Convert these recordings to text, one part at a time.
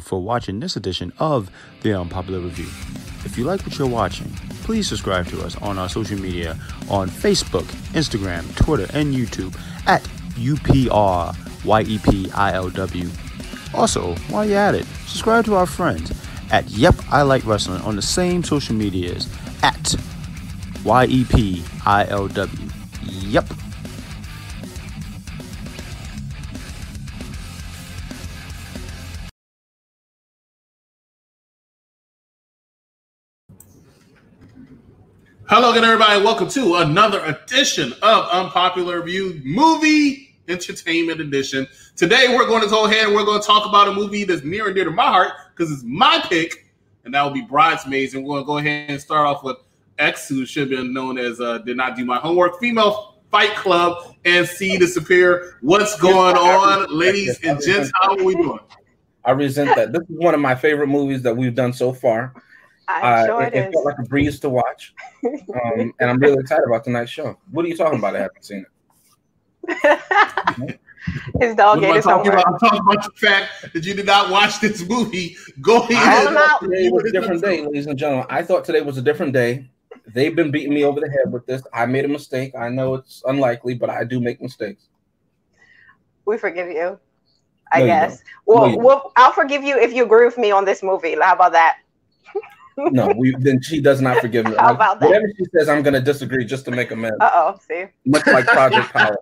for watching this edition of The Unpopular Review. If you like what you're watching, please subscribe to us on our social media on Facebook, Instagram, Twitter, and YouTube at UPRYEPILW. Also, while you're at it, subscribe to our friends at Yep I Like Wrestling on the same social medias at YEPILW. Yep. Hello again, everybody. Welcome to another edition of Unpopular Review Movie Entertainment Edition. Today, we're going to go ahead and we're going to talk about a movie that's near and dear to my heart because it's my pick, and that will be Bridesmaids. And we're going to go ahead and start off with X, who should have been known as uh, Did Not Do My Homework, Female Fight Club, and C Disappear. What's going on, ladies and gents? How are we doing? I resent that. This is one of my favorite movies that we've done so far. I'm Uh, sure it, it it is. felt like a breeze to watch, um, and I'm really excited about tonight's show. What are you talking about? I haven't seen it. His dog What am ate I his talking homework. about? I'm talking about the fact that you did not watch this movie. Go ahead. him out. Today was a different day, ladies and gentlemen. I thought today was a different day. They've been beating me over the head with this. I made a mistake. I know it's unlikely, but I do make mistakes. We forgive you. I No, guess. No, Well, you well, I'll forgive you if you agree with me on this movie. How about that? No, we, then she does not forgive me. How about that? Whatever she says, I'm going to disagree just to make amends. Uh oh. See. Much like Project Power.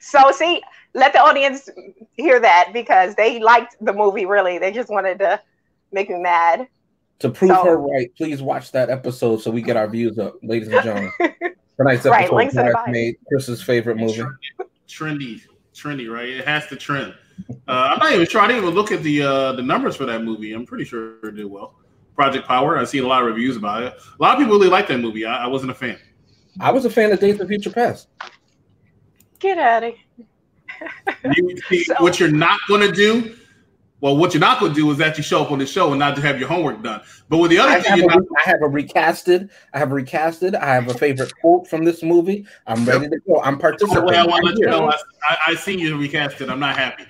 So see, let the audience hear that because they liked the movie. Really, they just wanted to make me mad. To prove So- her right, please watch that episode so we get our views up, ladies and gentlemen. Tonight's Right, episode links in made Chris's favorite movie. trendy, trendy, right? It has to trend. Uh, I'm not even sure. I didn't even look at the uh, the numbers for that movie. I'm pretty sure it did well. Project Power. I've seen a lot of reviews about it. A lot of people really like that movie. I, I wasn't a fan. I was a fan of Days of Future Past. Get out of here. You see, So- what you're not going to do. Well, what you're not going to do is actually show up on the show and not to have your homework done. But with the other I thing, have, you're a, not, I have a recasted. I have recasted. I have a favorite quote from this movie. I'm ready to go. I'm the way participating. I want to let you know. I, I, I see you recast it. I'm not happy.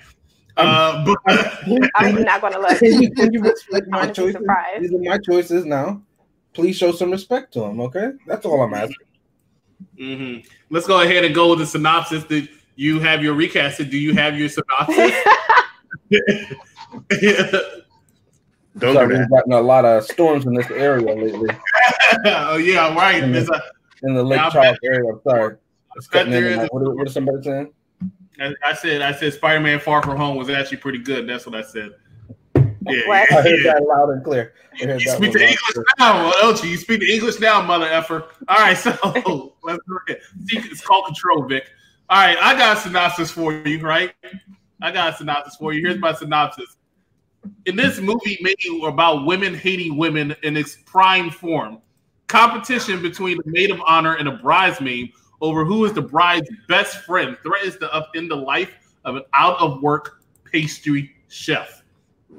Uh, but I'm not going to let Can you, can you respect my choices? surprised. These are my choices now. Please show some respect to them. Okay, that's all I'm asking. Mm-hmm. let's go ahead and go with the synopsis. Did you have your recasted? Do you have your synopsis? Don't Sorry, do that. we've gotten a lot of storms in this area lately, oh yeah, right. There's a, in the Lake Yeah, I Charles area. I'm sorry. It's bet cutting in there and. What, what is somebody saying? I I said I said Spider-Man Far From Home was actually pretty good. That's what I said. Yeah, What? I heard yeah. that loud and clear. You speak the English now, don't you? Speak the English now, mother effer. All right, so let's it's called control, Vic. All right, I got a synopsis for you, right? I got a synopsis for you. Here's my synopsis. In this movie made about women hating women in its prime form, competition between the maid of honor and a bridesmaid over who is the bride's best friend threatens to upend the life of an out of work pastry chef.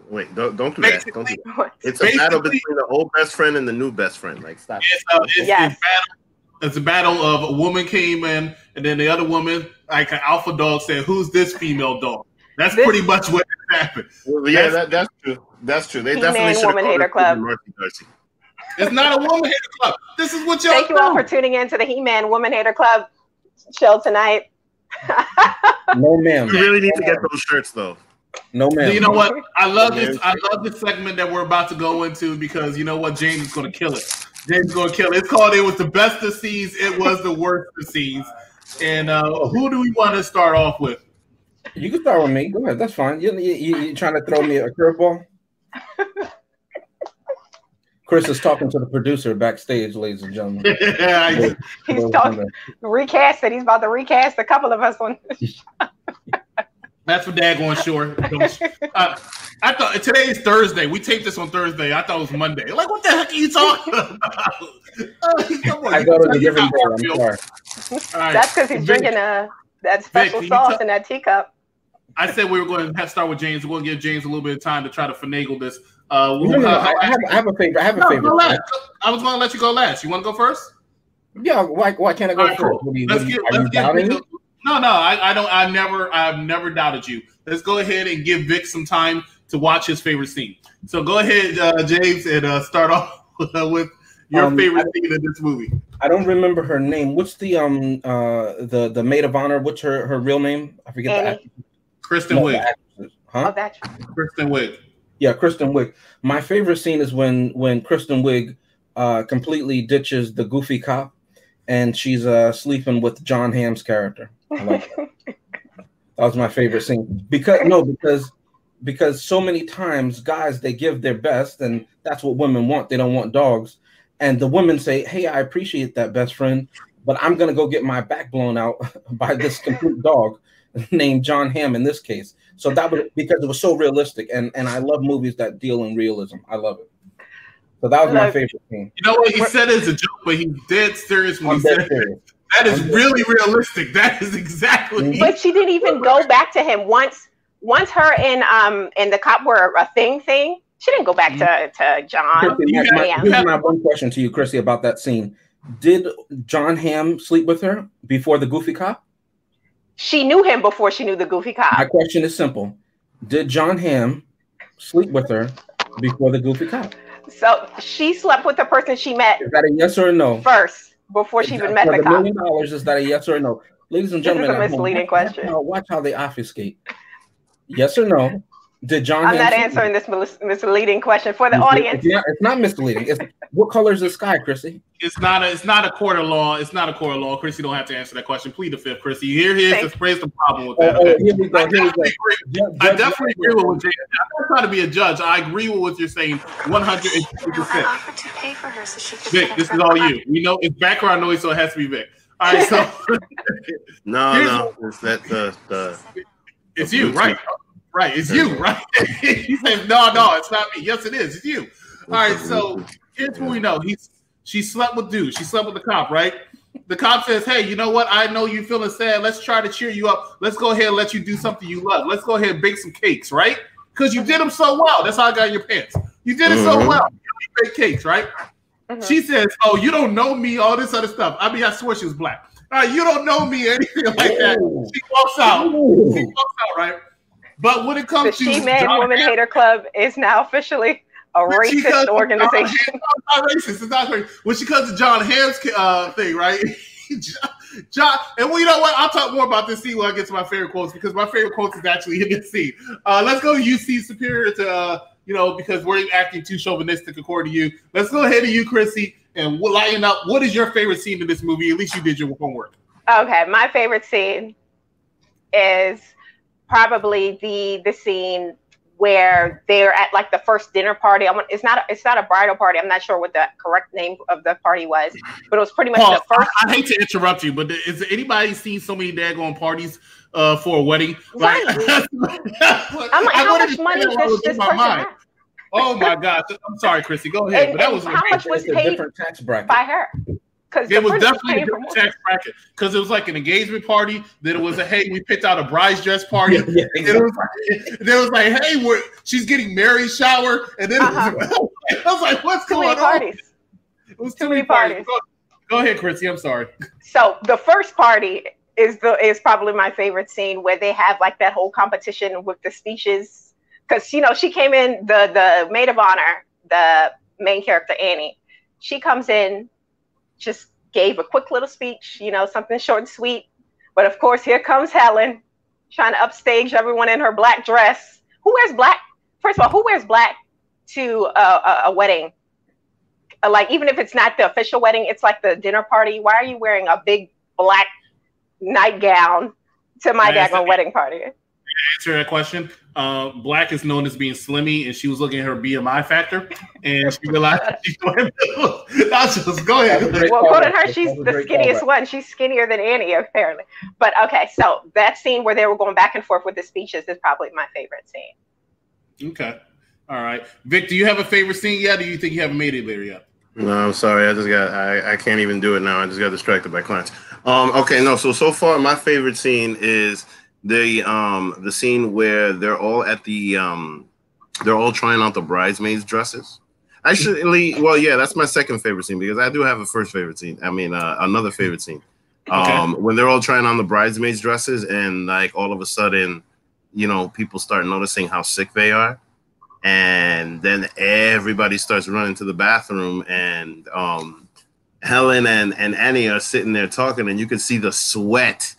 Wait, don't don't do that. Don't do that. It's a battle between the old best friend and the new best friend. Like stop. It's a, it's, Yes. a battle. It's a battle of a woman came in, and then the other woman, like an alpha dog, said, "Who's this female dog?" That's This- pretty much what happened. Well, yeah, That's- that, that's true. That's true. They He-Man definitely should have Woman Hater Club. Darcy. It's not a woman hater club. This is what y'all Thank you all for tuning in to the He-Man Woman Hater Club show tonight. No, ma'am. You really need to get those shirts though. No, ma'am. You know what? I love Yeah. this. I love this segment that we're about to go into because you know what? James is going to kill it. James is going to kill it. It's called "It was the best of scenes. It was the worst of scenes." And uh, who do we want to start off with? You can start with me. Go ahead. That's fine. You, you, you, you trying to throw me a curveball? Chris is talking to the producer backstage, ladies and gentlemen. I- He's talking recast it. He's about to recast a couple of us on. That's for daggone sure. Uh, I thought today is Thursday. We taped this on Thursday. I thought it was Monday. Like, what the heck are you talking about? Uh, on, I go to a you different day. I'm sorry. All right. That's because he's Vic, drinking uh that special can you sauce tell- in that teacup. I said we were going to have to start with James. We're going to give James a little bit of time to try to finagle this. Uh, No, no, no. how- I, I, have, I have a favorite. I have a No, favorite. last. I was going to let you go last. You want to go first? Yeah. Why? Why can't I go All right, first? cool. You, Let's you, get. Let's get. doubting? No, no. I, I don't. I never. I've never doubted you. Let's go ahead and give Vic some time to watch his favorite scene. So go ahead, uh, James, and uh, start off with your Um, favorite scene in this movie. I don't remember her name. What's the um uh the the maid of honor? What's her her real name? I forget the Annie. actress. Kristen No, Wiig. the actress. Oh, Huh? that's Kristen Wiig. Yeah, Kristen Wiig. My favorite scene is when when Kristen Wiig uh completely ditches the goofy cop and she's uh sleeping with John Hamm's character. I like that. That was my favorite scene because no, because because so many times guys they give their best and that's what women want. They don't want dogs, and the women say, "Hey, I appreciate that, best friend, but I'm gonna go get my back blown out by this complete dog named John Hamm in this case." So that was because it was so realistic, and and I love movies that deal in realism. I love it. So that was my favorite scene. You know what? He said it's a joke, but he's dead serious when I'm he dead said it. serious. That is really realistic. That is exactly. but she didn't even go back to him once. Once her and um and the cop were a thing thing. She didn't go back to to John. Chrissy, my, you my, have- here's my one question to you, Chrissy, about that scene. Did John Hamm sleep with her before the goofy cop? She knew him before she knew the goofy cop. My question is simple. Did John Hamm sleep with her before the goofy cop? So she slept with the person she met Is that a yes or a no? first before she even met the the cop. million dollars, is that a yes or a no? Ladies and This is a home, misleading watch- question. Watch how, watch how they obfuscate. Yes or no? Did John I'm not answering this mis- misleading question for the with her? audience. It's not, it's not misleading. It's, what color is the sky, Chrissy? It's not a. It's not a court of law. It's not a court of law. Chrissy don't have to answer that question. Plead the fifth, Chrissy. Here, here's Thank- the, here's the problem with Oh, that. oh, okay? here we go. I Here we go. definitely agree. Judge- I Judge definitely agree Rogers. with what Jay. I'm not trying to be a judge. I agree with what you're saying 150 I percent. offered to pay for her so she could Vic, this is all car. you. We know it's background noise, so it has to be Vic. All right, so No, Here's no, it's that the the it's you, right? Right, it's you, right? he says, "No, no, it's not me. Yes, it is. It's you." All right, so here's what we know. He's she slept with dude. She slept with the cop, right? The cop says, "Hey, you know what? I know you feeling sad. Let's try to cheer you up. Let's go ahead and let you do something you love. Let's go ahead and bake some cakes, right? Because you did them so well. That's how I got in your pants. You did it so Mhm. well. You bake cakes, right?" Mhm. She says, "Oh, you don't know me. All this other stuff. I mean, I swear she was black. All right, you don't know me, anything like that." She walks out. She walks out, right? But when it The comes to the She Man Woman Hater Club is now officially a When racist organization. John Hamm- it's not racist. It's not racist. When she comes to John Hamm's uh, thing, right? John, and well, you know what? I'll talk more about this scene when I get to my favorite quotes because my favorite quotes is actually in this scene. Uh, let's go to UC Superior to, uh, you know, because we're acting too chauvinistic according to you. Let's go ahead to you, Chrissy, and we'll line up. What is your favorite scene in this movie? At least you did your homework. Okay, my favorite scene is probably the the scene where they're at like the first dinner party. I want it's not a, it's not a bridal party. I'm not sure what the correct name of the party was, but it was pretty much Paul, the first. I, I hate to interrupt you, but is anybody seen so many daggone parties uh, for a wedding? Right. I'm I'm like, how much money does this person have? Oh my gosh! I'm sorry, Chrissy. Go ahead. And- but that and was how much was It's a paid different tax bracket. by her? Because it was definitely a different tax bracket because it was like an engagement party. Then it was a hey, we picked out a bride's dress party. Yeah, yeah, And it was like, there was like, hey, we're, she's getting married shower, and then it was, uh-huh. I was like, what's too going many on? parties. It was Too many parties. Go, go ahead, Chrissy. I'm sorry. So the first party is the is probably my favorite scene where they have like that whole competition with the speeches because you know she came in the the maid of honor the main character Annie she comes in just gave a quick little speech you know something short and sweet. But of course here comes Helen trying to upstage everyone in her black dress. Who wears black? First of all who wears black to a, a, a wedding? Uh, like even if it's not the official wedding it's like the dinner party. Why are you wearing a big black nightgown to my Can I ask daggone wedding party. Answer that question. Uh, Black is known as being slimmy, and she was looking at her BMI factor, and she realized she's going That's just go ahead. Well, callback. according to her, she's the skinniest callback. one. She's skinnier than Annie, apparently. But okay, so that scene where they were going back and forth with the speeches is probably my favorite scene. Okay, all right. Vic, do you have a favorite scene yet? Or do you think you haven't made it there yet? No, I'm sorry. I just got. I, I can't even do it now. I just got distracted by clients. Um. Okay. No. So so far, my favorite scene is the um the scene where they're all at the um they're all trying out the bridesmaids dresses. Actually, well, yeah, that's my second favorite scene because I do have a first favorite scene. I mean, uh, another favorite scene. Okay. Um, when they're all trying on the bridesmaids dresses, and like all of a sudden, you know, people start noticing how sick they are. and then everybody starts running to the bathroom, and um, Helen and and Annie are sitting there talking, and you can see the sweat.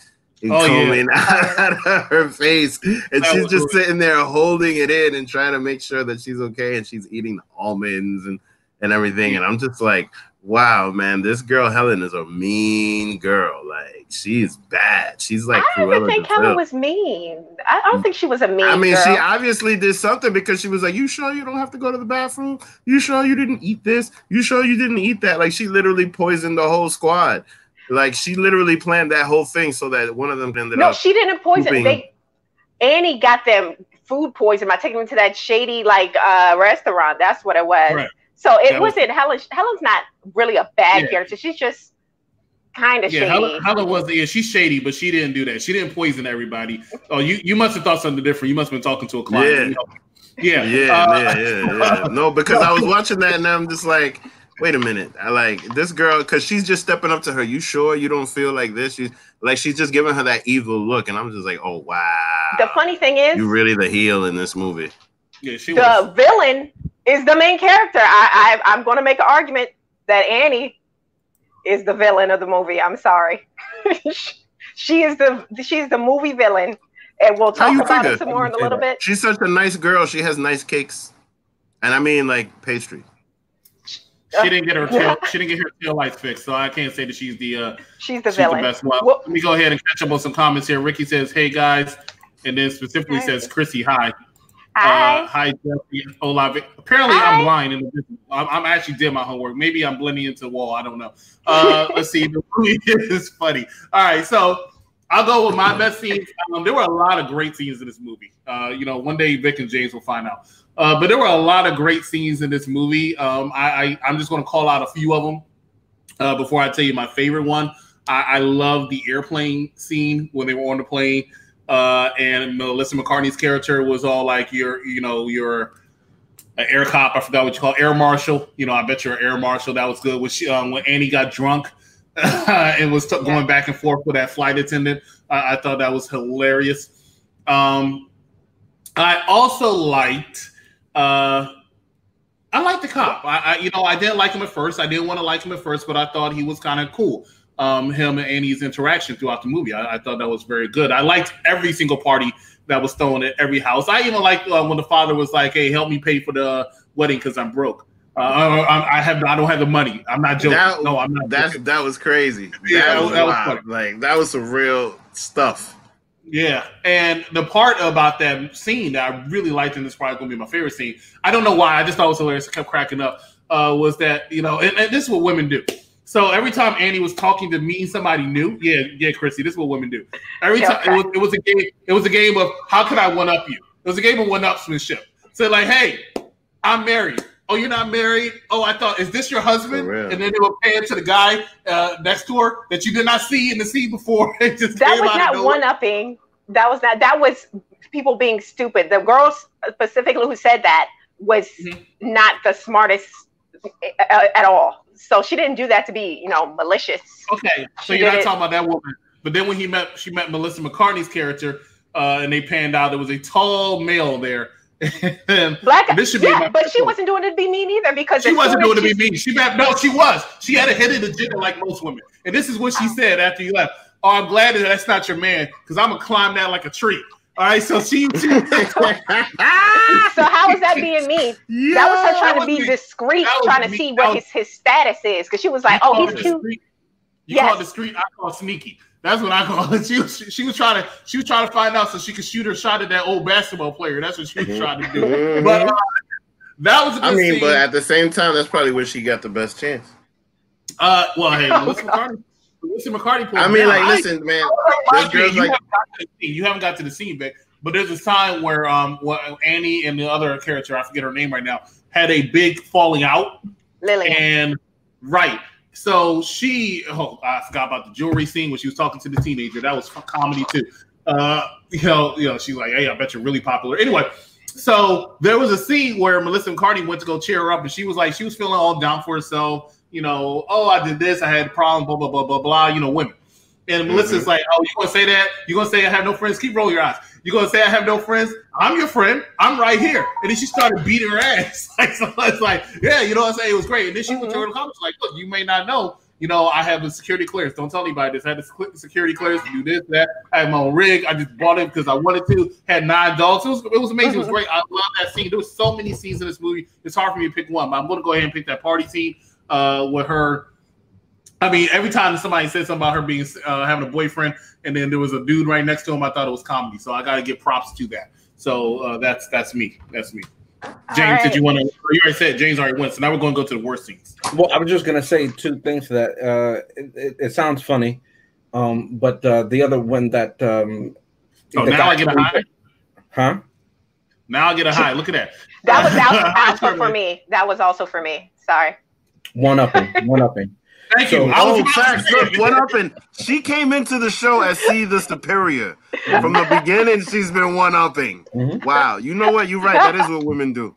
Oh, yeah. coming out of her face, and That she's just great. sitting there holding it in and trying to make sure that she's okay, and she's eating almonds and and everything. And I'm just like, wow, man, this girl Helen is a mean girl. Like she's bad. She's like I don't even think Helen Vil. was mean. I I don't think she was a mean I mean, girl. she obviously did something because she was like, "You sure you don't have to go to the bathroom? You sure you didn't eat this? You sure you didn't eat that?" Like she literally poisoned the whole squad. Like she literally planned that whole thing so that one of them ended no, up. No, she didn't poison. pooping. They Annie got them food poison by taking them to that shady like uh restaurant. That's what it was. Right. So it That was- wasn't Helen. Helen's not really a bad Yeah. character. She's just kind of Yeah, shady. Helen, Helen was yeah, she's shady, but she didn't do that. She didn't poison everybody. Oh, you you must have thought something different. You must have been talking to a client. Yeah. you know? yeah, yeah, uh, yeah, yeah, yeah. No, because I was watching that and I'm just like, wait a minute. I like this girl because she's just stepping up to her. You sure you don't feel like this? She's like she's just giving her that evil look, and I'm just like, oh wow. the funny thing is, you really the heel in this movie. yeah, she was. the villain is the main character. I, I I'm going to make an argument that Annie is the villain of the movie. I'm sorry. she is the she's the movie villain, and we'll talk about figure? it some more in a little bit. She's such a nice girl. She has nice cakes, and I mean like pastry. She didn't get her tail. She didn't get her tail lights fixed, so I can't say that she's the uh, She's the she's villain. the best one. Well- Let me go ahead and catch up on some comments here. Ricky says, "Hey guys," and then specifically Hi. says, "Chrissy, hi." Hi. Uh, hi, Jesse. Olavi. Apparently, Hi. I'm blind. In the, I'm, I'm actually did my homework. Maybe I'm blending into the wall. I don't know. Uh, let's see. The movie is funny. All right, so I'll go with my best scenes. Um, there were a lot of great scenes in this movie. Uh, you know, one day Vic and James will find out. Uh, but there were a lot of great scenes in this movie. Um, I, I I'm just going to call out a few of them uh, before I tell you my favorite one. I, I love the airplane scene when they were on the plane, uh, and Melissa McCarthy's character was all like, "You're, you know, you're an air cop. I forgot what you call it, air marshal. You know, I bet you're an air marshal. That was good. When she, um, when Annie got drunk and was t- going back and forth with that flight attendant, I, I thought that was hilarious. Um, I also liked. Uh, I like the cop. I, I, you know, I didn't like him at first. I didn't want to like him at first, but I thought he was kind of cool. Um, him and Annie's interaction throughout the movie, I, I thought that was very good. I liked every single party that was thrown at every house. I even liked uh, when the father was like, "Hey, help me pay for the wedding because I'm broke. Uh, I, I have, I don't have the money. I'm not joking. That, no, I'm not. Joking. that was crazy. Yeah, that that was, that was wild. Like that was some real stuff. Yeah, and the part about that scene that I really liked, and this is probably going to be my favorite scene. I don't know why. I just thought it was hilarious. I kept cracking up. Uh, was that you know, and, and this is what women do. So every time Annie was talking to meeting somebody new, yeah, yeah, Chrissy, this is what women do. Every Yeah, time it was, it was a game. It was a game of how could I one up you. It was a game of one upsmanship. So like, hey, I'm married. Oh, you're not married. Oh, I thought is this your husband? And then they were paying to the guy uh, next door that you did not see in the scene before. Just that was not one upping. That was not. That was people being stupid. The girls specifically who said that was Mhm. not the smartest uh, at all. So she didn't do that to be, you know, malicious. Okay, so She you're not it- talking about that woman. But then when he met, she met Melissa McCarthy's character, uh, and they panned out there was a tall male there. Black, This should be yeah, my but she point. wasn't doing it to be mean either because she wasn't doing as to be mean. She met, no, she was. She had a hidden agenda like most women. And this is what she said after you left. Oh, I'm glad that that's not your man because I'm gonna climb that like a tree. All right, so she, she So how is that being mean? that was her trying to be discreet, trying to me- see that what was- his, his status is. Because she was like, "Oh, he's cute." street- You Yes. call it the street. I call sneaky. That's what I call it. She was she was trying to she was trying to find out so she could shoot her shot at that old basketball player. That's what she was trying to do. Mhm. But uh, that was a good I mean, scene. but at the same time, that's probably where she got the best chance. uh, well, hey, Oh, Melissa God. McCarthy. Melissa McCarthy. pulled I mean, down. like, listen, man. I- There's girls you, like haven't got to the scene. you haven't got to the scene, Vic. But there's a time where um, what Annie and the other character, I forget her name right now, had a big falling out. Lillian. And right. So she, oh, I forgot about the jewelry scene when she was talking to the teenager. That was comedy too. Uh, you know, you know, she's like, "Hey, I bet you're really popular." Anyway, so there was a scene where Melissa McCarthy went to go cheer her up, and she was like, she was feeling all down for herself. You know, oh, I did this, I had a problem, blah blah blah blah blah. You know, women. And mm-hmm. Melissa's like, "Oh, you gonna say that? You gonna say I have no friends? Keep rolling your eyes." You gonna say I have no friends? I'm your friend. I'm right here. And then she started beating her ass. Like so it's like, yeah, you know what I'm saying? It was great. And then she went to mm-hmm. her comments like, look, you may not know, you know, I have a security clearance. Don't tell anybody this. I had a security clearance to do this, that. I had my own rig. I just bought it because I wanted to. Had nine dogs. It was, it was amazing. It was mm-hmm. great. I love that scene. There was so many scenes in this movie. It's hard for me to pick one, but I'm gonna go ahead and pick that party scene uh, with her. I mean, every time somebody said something about her being uh, having a boyfriend, and then there was a dude right next to him, I thought it was comedy. So I got to give props to that. So uh, that's that's me. That's me. James, right. did you want to? You already said James already went. So now we're going to go to the worst scenes. Well, I was just gonna say two things to that. Uh, it, it, it sounds funny, um, but uh, the other one that um, Oh, now I get a high. huh? Now I get a high. Look at that. That was that was also for me. That was also for me. Sorry. One upping, one upping. Thank you. So- I was Oh, about to facts. Look, it. what up? She came into the show as C the superior. From the beginning, she's been one upping. Mhm. Wow. You know what? You're right. That is what women do.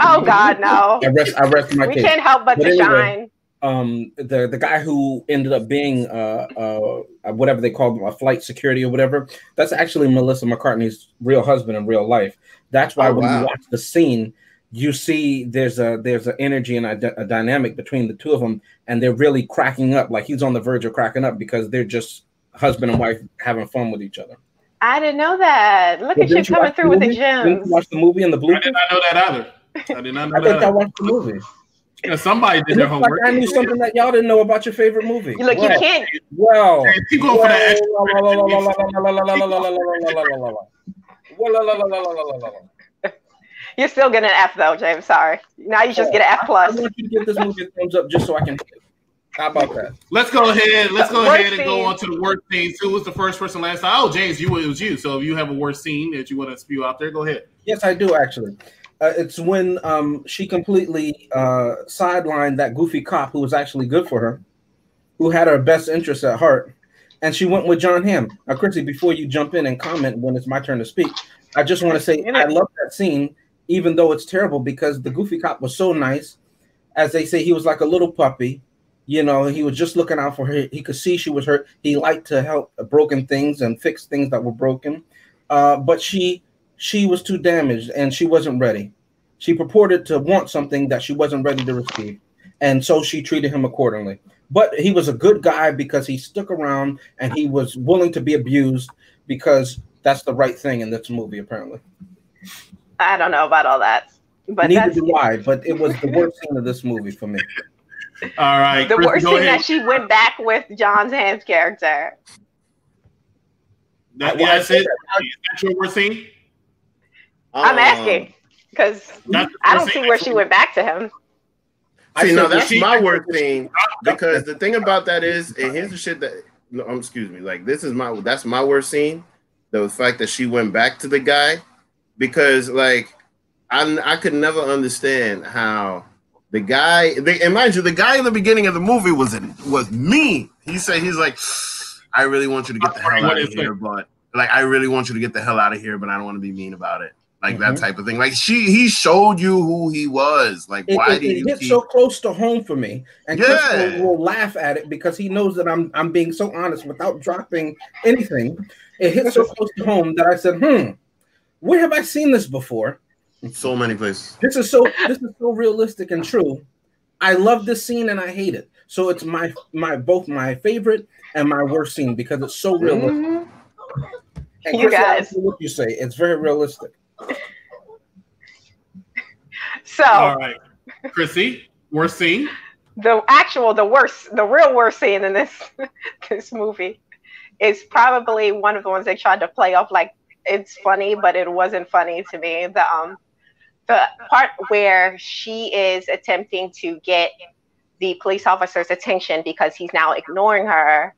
Oh God, no. I rest, I rest my We case. can't help but, But to anyway. shine. um the the guy who ended up being uh uh whatever they call him a flight security or whatever that's actually melissa mccarthy's real husband in real life that's why Oh, when wow. you watch the scene you see there's a there's an energy and a, a dynamic between the two of them and they're really cracking up like he's on the verge of cracking up because they're just husband and wife having fun with each other I didn't know that. Look But at you didn't coming watch through with the movie? Gems. watch the movie and the blue I did not know that either. I did not know I think I watched the movie. Yeah, somebody did their looks like homework. I knew something that y'all didn't know about your favorite movie. Look, you can't. well, Hey, keep going for that You're still getting an F though, James. Sorry. Now you just get an F plus. I want you to give this movie a thumbs up just so I can. How about that? Let's go ahead. Let's go Worst ahead and go on to the worst scenes. Who was the first person last time? Oh, James, you it was you. So if you have a worst scene that you want to spew out there, go ahead. Yes, I do actually. Uh, it's when um, she completely uh, sidelined that goofy cop who was actually good for her, who had her best interests at heart, and she went with John Hamm. Now, Chrissy, before you jump in and comment when it's my turn to speak, I just want to say I love that scene, even though it's terrible because the goofy cop was so nice. As they say, he was like a little puppy. You know, he was just looking out for her. He could see she was hurt. He liked to help broken things and fix things that were broken. Uh, but she she was too damaged and she wasn't ready. She purported to want something that she wasn't ready to receive. And so she treated him accordingly. But he was a good guy because he stuck around and he was willing to be abused because that's the right thing in this movie, apparently. I don't know about all that, but Neither that's do I, but it was the worst scene of this movie for me. All right. the Chris, worst go thing ahead. that she went back with John Hamm's character. That, Well, yeah, I that's said it. Is that your worst scene? I'm Um, asking because I don't see where she went back to him. I See, no, that's she- my worst thing because the thing about that is, and here's the shit that, no, um, excuse me, like this is my that's my worst scene. The fact that she went back to the guy because, like, I I could never understand how the guy, the, and mind you, the guy in the beginning of the movie was in, was mean. He said he's like, I really want you to get the hell out of here, but like, I really want you to get the hell out of here, but I don't want to be mean about it. Like that Mhm. type of thing. Like she, he showed you who he was. Like, It, why it, do it you hit keep? so close to home for me, and Chris will, will laugh at it because he knows that I'm I'm being so honest without dropping anything. It hit so close to home that I said, "Hmm, where have I seen this before?" so many places. This is so this is so realistic and true. I love this scene and I hate it. So it's my my both my favorite and my worst scene because it's so realistic. Mhm. And You Chris, guys. what you say, it's very realistic. So All right. Chrissy, worst scene? the actual, the worst, the real worst scene in this this movie is probably one of the ones they tried to play off like it's funny, but it wasn't funny to me. The um the part where she is attempting to get the police officer's attention because he's now ignoring her.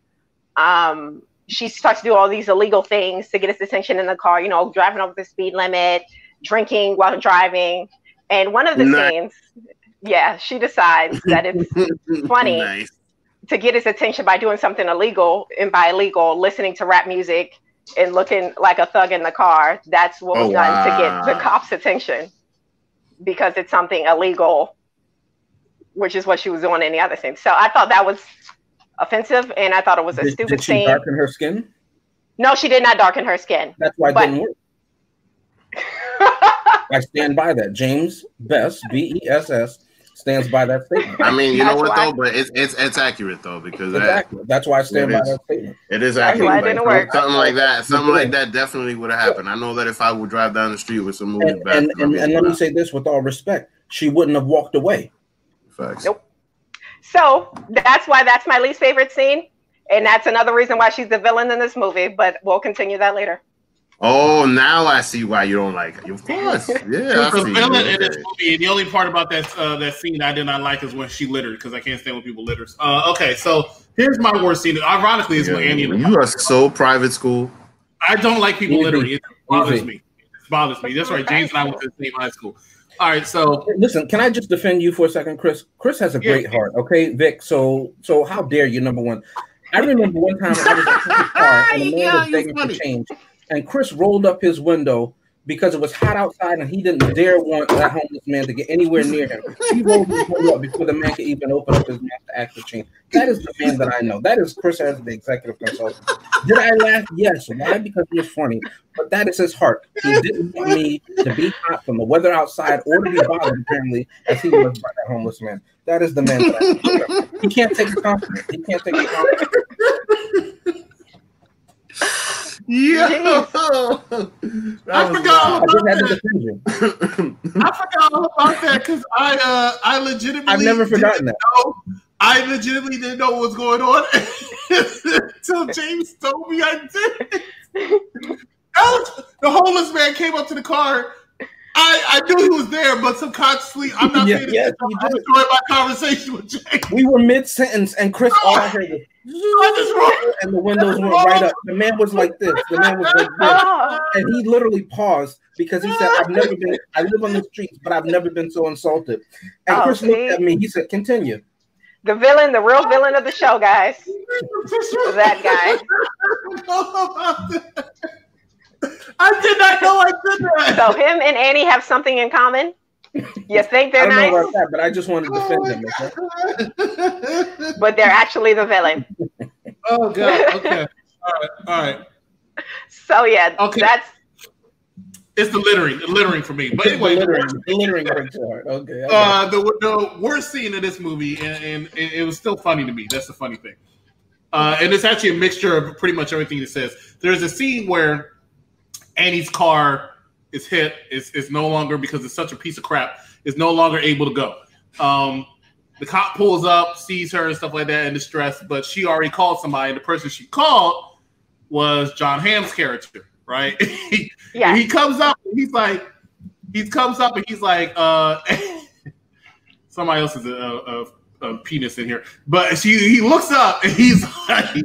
Um, she starts to do all these illegal things to get his attention in the car, you know, driving over the speed limit, drinking while driving. And one of the Nice. scenes, yeah, she decides that it's Funny. Nice. to get his attention by doing something illegal, and by illegal, listening to rap music and looking like a thug in the car. That's what was oh, done wow. to get the cops' attention because it's something illegal, which is what she was doing in the other scene. So I thought that was offensive, and I thought it was a did, stupid did she scene. Darken her skin? No, she did not darken her skin. That's why it but... didn't work. I stand by that. James Bess, B E S S, stands by that statement. I mean, you know what though, but it's it's it's accurate though because that, That's why I stand by is. that statement. it is That's accurate. why it Like, didn't work. Something like that, something like that, definitely would have happened. I know that if I would drive down the street with some movies And back, and, and, and let me say this with all respect, she wouldn't have walked away. facts. Nope. So that's why that's my least favorite scene. And that's another reason why she's the villain in this movie, but we'll continue that later. Oh, now I see why you don't like it. Of course, yeah. I the villain in this movie, and the only part about that uh, that scene I did not like is when she littered because I can't stand when people litter. Uh, okay, so here's my worst scene. Ironically, is when Andy. You are so private school. I don't like people Easy. littering. It bothers Easy. me. It bothers me. That's right. James and I went to the same high school. All right, so Listen, can I just defend you for a second, Chris? Chris has a Yeah. great heart, okay, Vic. So so how dare you, number one. I remember one time I was in his car and a man Yeah, was you're begging for change, and Chris rolled up his window because it was hot outside and he didn't dare want that homeless man to get anywhere near him. He rolled his window up before the man could even open up his mouth to ask for change. That is the man that I know. That is Chris as the executive consultant. Did I laugh? Yes. Why? Because it was funny. But that is his heart. He didn't want me to be hot from the weather outside or to be bothered, apparently, as he was by that homeless man. That is the man that I know. He can't take a compliment. He can't take a compliment. Yeah. I forgot. I just had to. I forgot all about that because I uh, I legitimately I've never didn't forgotten that. know- I legitimately didn't know what was going on until James told me I did. Alex, the homeless man came up to the car. I, I knew he was there, but subconsciously, I'm not Yeah, paying yes, attention. you I did. enjoyed my conversation with James. We were mid sentence, and Chris oh, all I heard was, What is wrong? and the windows went right up. The man was like this. The man was like this. Oh, And he literally paused because he said, I've never been, I live on the streets, but I've never been so insulted. And Oh, Chris looked at me. He said, Continue. the villain, the real villain of the show, guys. That guy. I did not know I did that. So him and Annie have something in common. You think they're don't know nice, about that, but I just wanted to defend him. Okay? but they're actually the villain. oh god. Okay. All right. All right. So yeah, Okay. that's It's the littering, the littering for me. But The anyway, the littering, worst, the littering breaks your heart. Okay. Uh, the, the worst scene in this movie, and, and it, it was still funny to me. That's the funny thing. Uh, and it's actually a mixture of pretty much everything it says. There's a scene where Annie's car is hit, is, is no longer because it's such a piece of crap, is no longer able to go. Um, the cop pulls up, sees her and stuff like that in distress, but she already called somebody. And the person she called was John Hamm's character, right? yeah. He comes up and he's like, he comes up and he's like, uh, somebody else is a, a, a penis in here, but she he looks up and he's like,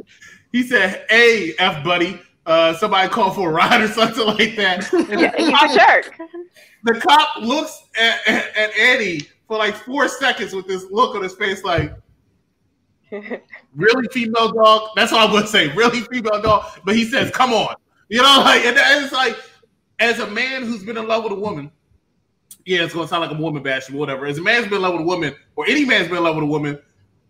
he said, "Hey, f buddy." Uh, somebody called for a ride or something like that. And Yeah, the, he's cop, a jerk. the cop looks at, at, at Eddie for like four seconds with this look on his face, like, really female dog? That's all I would say. Really female dog. But he says, come on. You know, like, and it's like, as a man who's been in love with a woman, yeah, it's going to sound like a woman bashing, but whatever. As a man's been in love with a woman, or any man's been in love with a woman,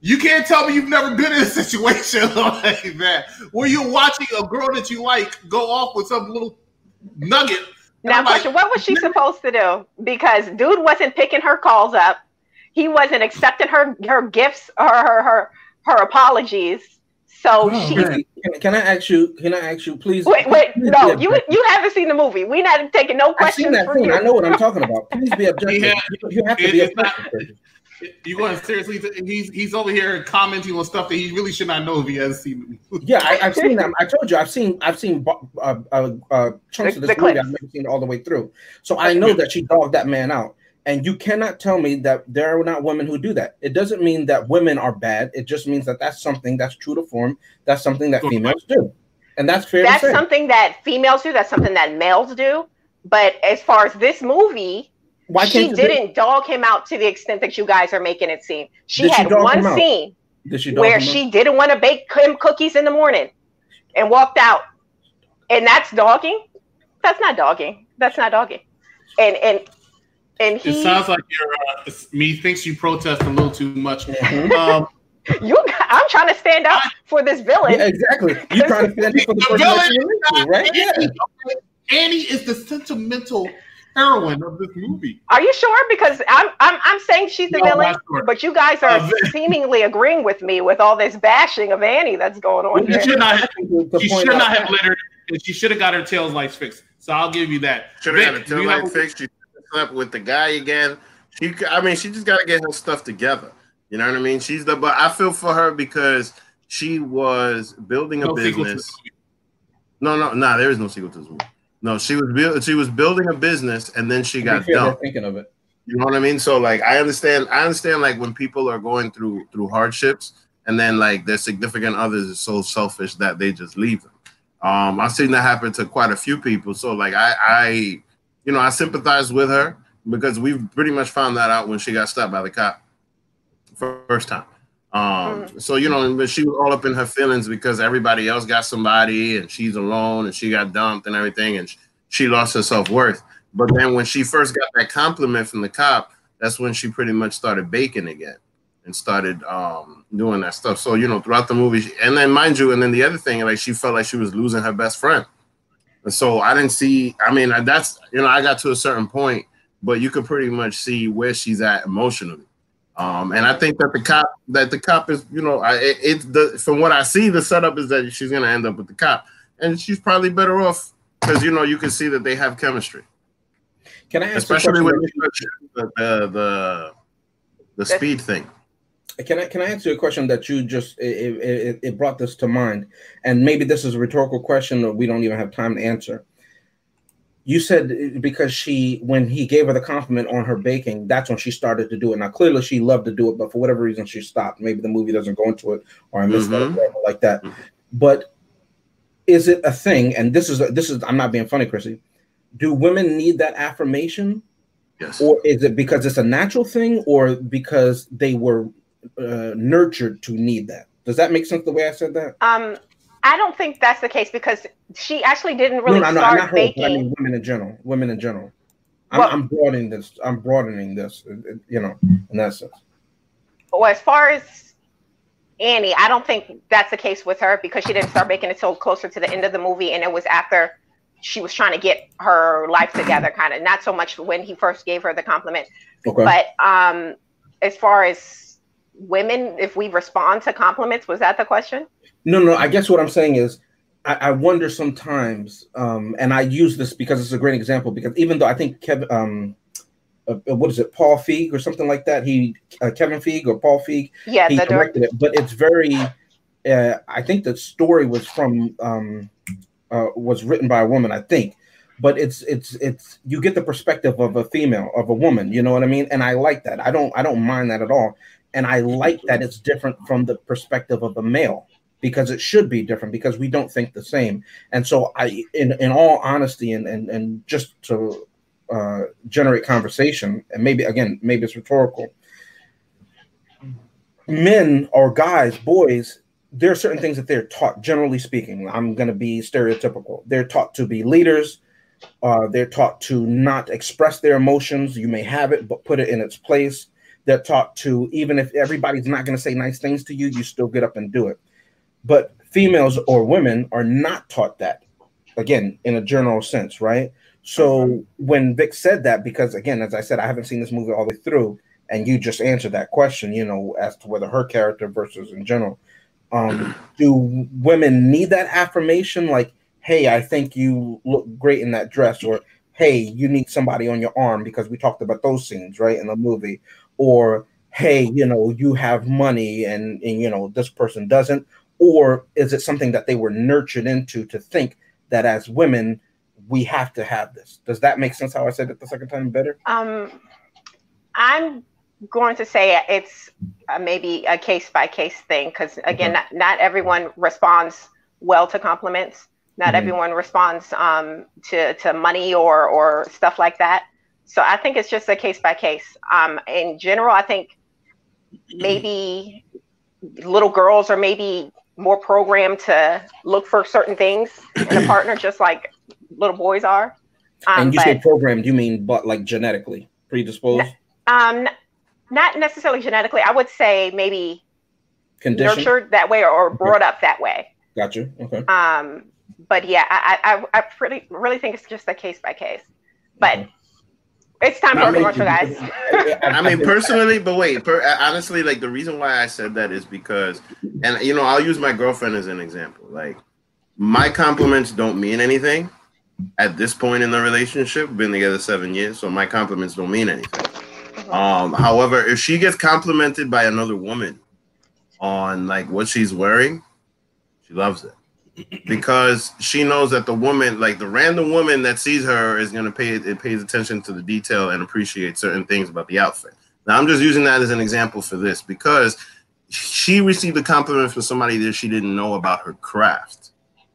you can't tell me you've never been in a situation like that where you're watching a girl that you like go off with some little nugget. Now, I'm like, question: What was she supposed to do? Because dude wasn't picking her calls up. He wasn't accepting her her gifts or her her her apologies. So Oh, she Can, can I ask you? Can I ask you, please? wait wait please no you you haven't seen the movie. We're not taking no I've seen questions that from scene. you. I know what I'm talking about. Please be objective. Yeah. You, you have to It- be it's not- objective. You going seriously? He's he's over here commenting on stuff that he really should not know if he hasn't seen. Yeah, I, I've seen them. I told you, I've seen, I've seen uh, uh, uh, chunks The- of this movie. clips. I've never seen it all the way through. So I know that she dogged that man out. And you cannot tell me that there are not women who do that. It doesn't mean that women are bad. It just means that that's something that's true to form. That's something that females do, and that's fair That's to say. something that females do. That's something that males do. But as far as this movie, Why she can't didn't dog him out to the extent that you guys are making it seem. She Did had dog one scene she where him out? she didn't want to bake him cookies in the morning and walked out. And that's dogging? That's not dogging. That's not dogging. And and and It he sounds like you're uh, me thinks you protest a little too much. Mhm. Um, you I'm trying to stand up for this villain. Yeah, exactly. You trying to stand up for the The villain you relate to, right? Yeah. Annie is the sentimental heroine of this movie. Are you sure? Because I'm I'm, I'm saying she's the No, villain, sure. but you guys are Uh, seemingly agreeing with me with all this bashing of Annie that's going on She here. should not have, To she should not have that- littered, and she should have got her tails lights fixed. So I'll give you that. Should have had a Vic, tail you light have- fixed. She slept with the guy again. She, I mean, she just got to get her stuff together. You know what I mean? She's the, but I feel for her because she was building a No business. this movie. No, no, no. There is no sequel to this movie. No, she was build, she was building a business and then she got dumped. thinking of it. You know what I mean? So like, I understand. I understand like when people are going through through hardships and then like their significant others is so selfish that they just leave them. Um, I've seen that happen to quite a few people. So like, I, I, you know, I sympathize with her because we've pretty much found that out when she got stopped by the cop first time. Um, so you know, but she was all up in her feelings because everybody else got somebody and she's alone and she got dumped and everything and she lost her self worth. But then when she first got that compliment from the cop, that's when she pretty much started baking again and started um, doing that stuff. So you know, throughout the movie, she- and then mind you, and then the other thing, like she felt like she was losing her best friend. And so I didn't see. I mean, that's you know, I got to a certain point, but you could pretty much see where she's at emotionally. Um, and I think that the cop, that the cop is, you know, I, it, it's the from what I see, the setup is that she's gonna end up with the cop, and she's probably better off because you know you can see that they have chemistry, Can I ask especially with the the the, the speed thing. Can I can I ask you a question that you just it, it, it brought this to mind, and maybe this is a rhetorical question that we don't even have time to answer. You said because she when he gave her the compliment on her baking, that's when she started to do it. Now clearly she loved to do it, but for whatever reason she stopped. Maybe the movie doesn't go into it, or I missed it, or Mhm. whatever like that. But is it a thing? And this is this is I'm not being funny, Chrissy. Do women need that affirmation? Yes. or is it because it's a natural thing or because they were uh, nurtured to need that does that make sense the way i said that Um, I don't think that's the case because she actually didn't really no, no, start her, but baking. i mean women in general women in general I'm, Well- I'm broadening this i'm broadening this uh, uh, you know in that sense well, as far as Annie, I don't think that's the case with her because she didn't start baking until closer to the end of the movie, and it was after she was trying to get her life together, kind of. Not so much when he first gave her the compliment, okay but um, as far as women, if we respond to compliments, was that the question? no no i guess what i'm saying is i, I wonder sometimes um, and i use this because it's a great example because even though i think kevin um, uh, what is it paul feig or something like that he uh, kevin feig or paul feig Yeah, he directed it, but it's very. Uh, I think the story was from um, uh, was written by a woman, I think, but it's it's it's you get the perspective of a female of a woman, you know what I mean, and I like that. I don't I don't mind that at all, and I like that it's different from the perspective of a male because it should be different because we don't think the same, and so I, in in all honesty, and and and just to uh, generate conversation, and maybe again maybe it's rhetorical men or guys, boys, there are certain things that they're taught, generally speaking. I'm going to be stereotypical. They're taught to be leaders. Uh, they're taught to not express their emotions. You may have it, but put it in its place. They're taught to, even if everybody's not going to say nice things to you, you still get up and do it. But females or women are not taught that, again, in a general sense, right? So when Vic said that, because again, as I said, I haven't seen this movie all the way through, and you just answered that question, you know, as to whether her character versus in general. Um, do women need that affirmation? Like, hey, I think you look great in that dress, or hey, you need somebody on your arm because we talked about those scenes, right, in the movie, or hey, you know, you have money and, and you know, this person doesn't, or is it something that they were nurtured into to think that as women, we have to have this? Does that make sense how I said it the second time better? Um, I'm going to say it's uh, maybe a case by case thing because again, Mhm. not, not everyone responds well to compliments. Not Mhm. everyone responds um, to to money or or stuff like that. So I think it's just a case by case. Um, in general, I think maybe little girls are maybe more programmed to look for certain things in a partner, just like little boys are. Um, and you but- say programmed, you mean but like genetically predisposed, Um, not necessarily genetically. I would say maybe conditioned? nurtured that way or, or brought up that way. Gotcha. Okay. Um, but yeah, I, I, I pretty really think it's just a case by case. But Mhm. It's time for a commercial, guys. I mean, personally, but wait, per, honestly, like the reason why I said that is because, and you know, I'll use my girlfriend as an example. Like, my compliments don't mean anything at this point in the relationship. Been together seven years, so my compliments don't mean anything. Um, however, if she gets complimented by another woman on like what she's wearing, she loves it because she knows that the woman, like the random woman that sees her, is going to pay it pays attention to the detail and appreciate certain things about the outfit. Now, I'm just using that as an example for this because she received a compliment from somebody that she didn't know about her craft.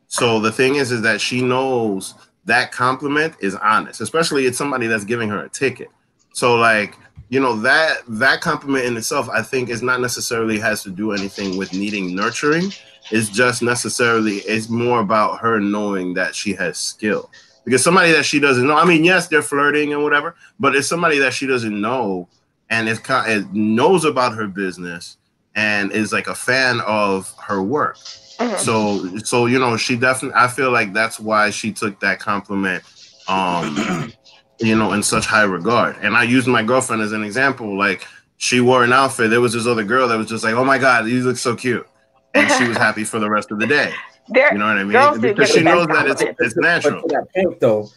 So the thing is, is that she knows that compliment is honest, especially it's somebody that's giving her a ticket. So like you know that that compliment in itself, I think, is not necessarily has to do anything with needing nurturing. It's just necessarily it's more about her knowing that she has skill. Because somebody that she doesn't know, I mean, yes, they're flirting and whatever, but it's somebody that she doesn't know and is kind it knows about her business and is like a fan of her work. Mhm. So so you know, she definitely I feel like that's why she took that compliment um you know in such high regard. And I used my girlfriend as an example. Like she wore an outfit. There was this other girl that was just like, "Oh my god, you look so cute," and she was happy for the rest of the day. There, You know what I mean? Because she knows that it's compliments. it's natural. But to that point, though,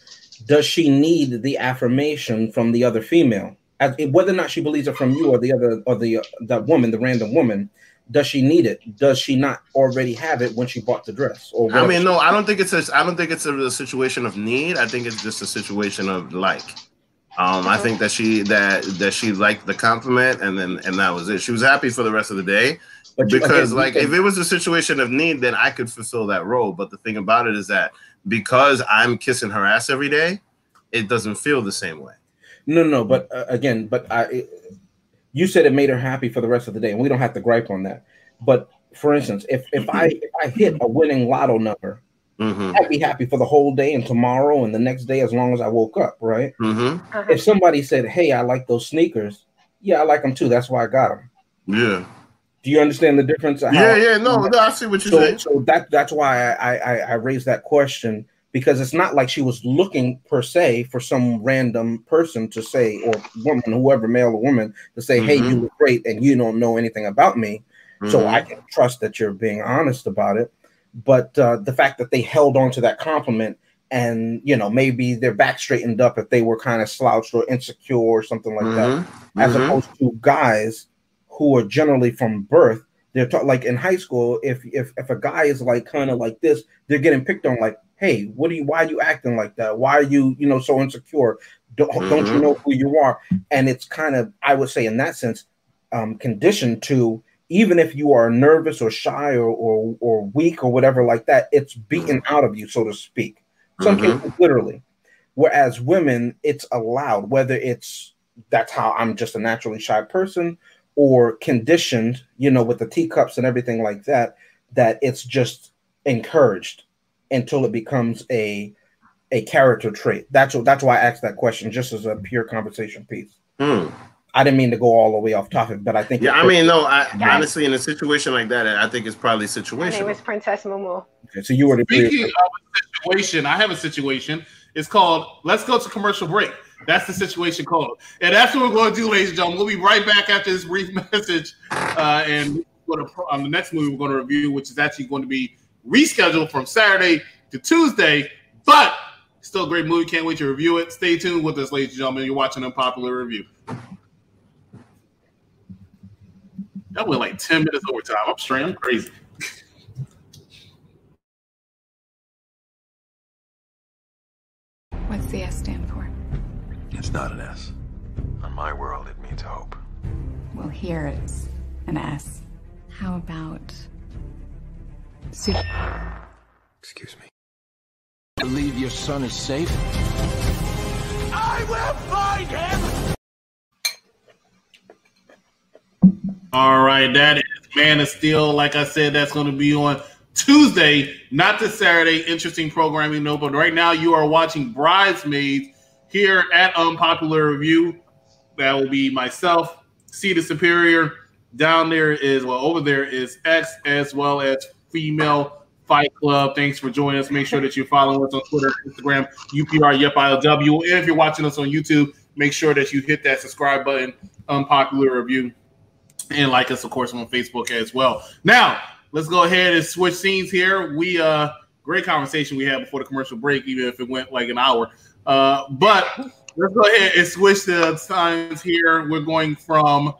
does she need the affirmation from the other female? As, whether or not she believes it from you or the other or the that woman, the random woman, does she need it? Does she not already have it when she bought the dress? Or I mean, no, I don't think it's a. I don't think it's a, a situation of need. I think it's just a situation of like. Um, I think that she that that she liked the compliment, and then and that was it. She was happy for the rest of the day But you- because, again, like, you if it was a situation of need, then I could fulfill that role. But the thing about it is that because I'm kissing her ass every day, it doesn't feel the same way. No, no, but uh, again, but I, you said it made her happy for the rest of the day, and we don't have to gripe on that. But for instance, if if I if I hit a winning lotto number, Mm-hmm. I'd be happy for the whole day and tomorrow and the next day as long as I woke up, right? Mm-hmm. Uh-huh. If somebody said, "Hey, I like those sneakers," yeah, I like them too. That's why I got them. Yeah. Do you understand the difference? Yeah. Yeah. No. No. I see what you're So, saying. so that that's why I, I I raised that question because it's not like she was looking per se for some random person to say or woman, whoever, male or woman, to say, "Hey, Mhm. you look great," and you don't know anything about me, so Mhm. I can trust that you're being honest about it. But uh, the fact that they held on to that compliment and you know maybe their back straightened up if they were kind of slouched or insecure or something like that Mhm. as Mhm. opposed to guys who are generally from birth. They're taught like in high school, if if if a guy is like kind of like this, they're getting picked on. Like, hey, what are you? Why are you acting like that? Why are you you know so insecure? Don't don't you Mhm. know who you are? And it's kind of I would say in that sense, um, conditioned to even if you are nervous or shy or or, or weak or whatever like that, it's beaten out of you, so to speak. Some Mhm. cases literally. Whereas women, it's allowed, whether it's that's how I'm just a naturally shy person or conditioned, you know, with the teacups and everything like that, that it's just encouraged until it becomes a a character trait. That's what that's why I asked that question, just as a pure conversation piece. Hmm. I didn't mean to go all the way off topic, but I think Yeah, I mean, no, I Yeah. honestly, in a situation like that, I think it's probably Her name is Princess Mumu. Okay, so you would agree. Speaking of a situation, I have a situation. It's called "Let's Go to Commercial Break." That's the situation called, and that's what we're going to do, ladies and gentlemen. We'll be right back after this brief message, uh, and to, um, the next movie we're going to review, which is actually going to be rescheduled from Saturday to Tuesday, but still a great movie. Can't wait to review it. Stay tuned with us, ladies and gentlemen. You're watching Unpopular Review. That went like ten minutes overtime. I'm straight. I'm crazy. What's the S stand for? It's not an S. On my world, it means hope. Well, here it's an S. How about super? Excuse me. Believe your son is safe? I will find him! All right, that is Man of Steel. Like I said, that's going to be on Tuesday, not this Saturday. Interesting programming, no. But right now, you are watching Bridesmaids here at Unpopular Review. That will be myself, C the Superior. Down there is well, over there is X as well as Female Fight Club. Thanks for joining us. Make sure that you follow us on Twitter, Instagram, UPR, YepILW. And if you're watching us on YouTube, make sure that you hit that subscribe button, unpopular review, and like us, of course, on Facebook as well. Now, let's go ahead and switch scenes here. We uh great conversation we had before the commercial break, even if it went like an hour. Uh, but let's go ahead and switch the signs here. We're going from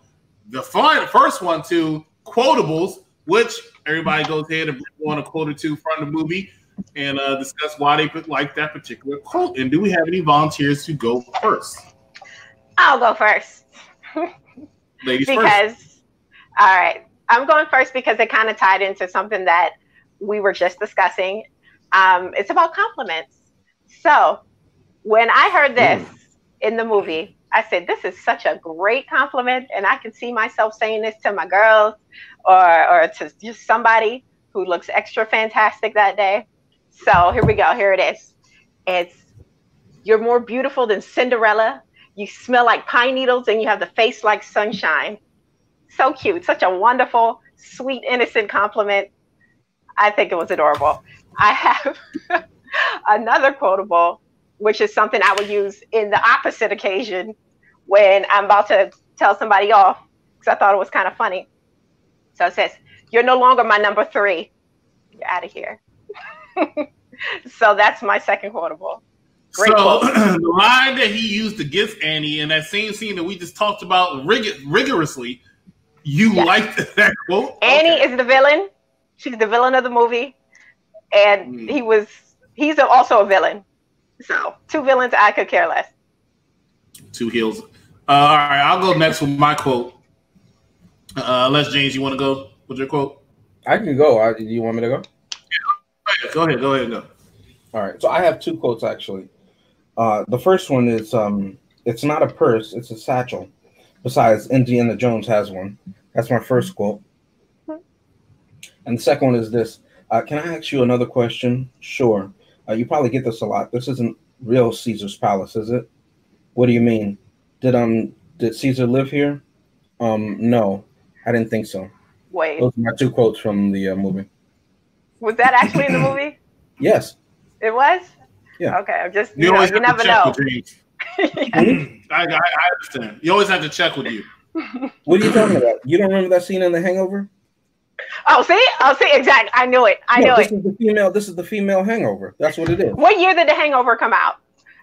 the fun, first one to quotables, which everybody goes ahead and want a quote or two from the movie and uh, discuss why they put like that particular quote. And do we have any volunteers to go first? I'll go first. Ladies because, first. all right, I'm going first because it kind of tied into something that we were just discussing. Um, it's about compliments. So when I heard this mm. in the movie, I said, This is such a great compliment. And I can see myself saying this to my girls or, or to just somebody who looks extra fantastic that day. So here we go. Here it is. It's you're more beautiful than Cinderella. You smell like pine needles and you have the face like sunshine. So cute. Such a wonderful, sweet, innocent compliment. I think it was adorable. I have another quotable, which is something I would use in the opposite occasion when I'm about to tell somebody off because I thought it was kind of funny. So it says, You're no longer my number three. You're out of here. so that's my second quotable. Great so the line that he used against Annie in that same scene that we just talked about rig- rigorously, you yes. liked that quote? Annie okay. is the villain. She's the villain of the movie, and mm. he was he's also a villain. So two villains, I could care less. Two heels. Uh, all right, I'll go next with my quote. Uh, unless James, you want to go with your quote? I can go. I, do you want me to go? Yeah, go ahead. Go ahead. Go. All right. So I have two quotes actually. Uh, the first one is um, it's not a purse, it's a satchel. Besides, Indiana Jones has one. That's my first quote. And the second one is this. Uh, can I ask you another question? Sure. Uh, you probably get this a lot. This isn't real Caesar's palace, is it? What do you mean? Did um did Caesar live here? Um, no, I didn't think so. Wait. Those are my two quotes from the uh, movie. Was that actually in the movie? yes. It was. Yeah. Okay. I'm just you, you know you never know. I, I, understand. You always have to check with you. What are you talking about? You don't remember that scene in The Hangover? Oh, see, oh, see, exactly. I knew it. I no, knew this it. This is the female. This is the female Hangover. That's what it is. What year did The Hangover come out?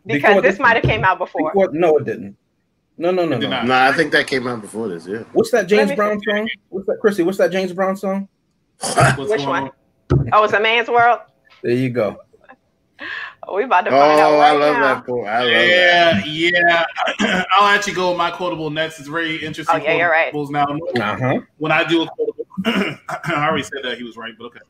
Because this, this might have came out before. before. No, it didn't. No, no, no, no. No, I think that came out before this. Yeah. What's that James Brown song? What's that, Chrissy? What's that James Brown song? Which one? Oh, it's a man's world. There you go. Oh, we about to find oh, out right I love now. that quote. I love yeah, that. yeah. I'll actually go with my quotable next. It's very interesting. Oh, yeah, you're right. Now, uh-huh. when I do a quotable, I already said that he was right, but okay.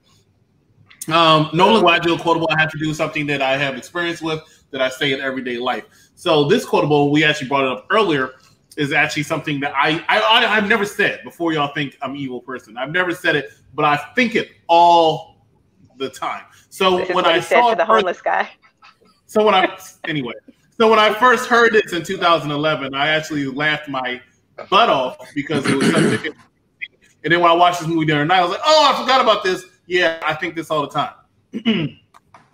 Um, normally, when I do a quotable, I have to do something that I have experience with that I say in everyday life. So this quotable, we actually brought it up earlier, is actually something that I, I I've never said before. Y'all think I'm evil person. I've never said it, but I think it all the time. So when I saw the homeless guy. So when I anyway, so when I first heard this in 2011, I actually laughed my butt off because it was such a. And then when I watched this movie the other night, I was like, "Oh, I forgot about this." Yeah, I think this all the time.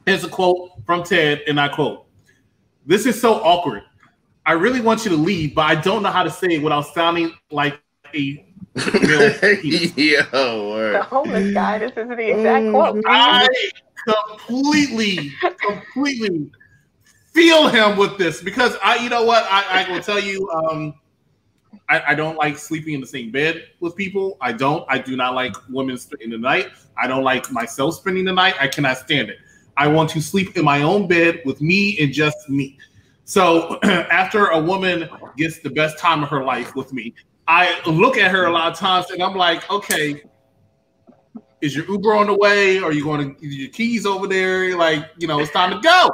Here's a quote from Ted, and I quote: "This is so awkward. I really want you to leave, but I don't know how to say it without sounding like a Yo, word. The homeless guy. This is the exact quote. I completely, completely feel him with this because I, you know what, I, I will tell you, um, I, I, don't like sleeping in the same bed with people. I don't. I do not like women spending the night. I don't like myself spending the night. I cannot stand it. I want to sleep in my own bed with me and just me. So after a woman gets the best time of her life with me, I look at her a lot of times and I'm like, okay, is your Uber on the way? Are you going to your keys over there? Like, you know, it's time to go.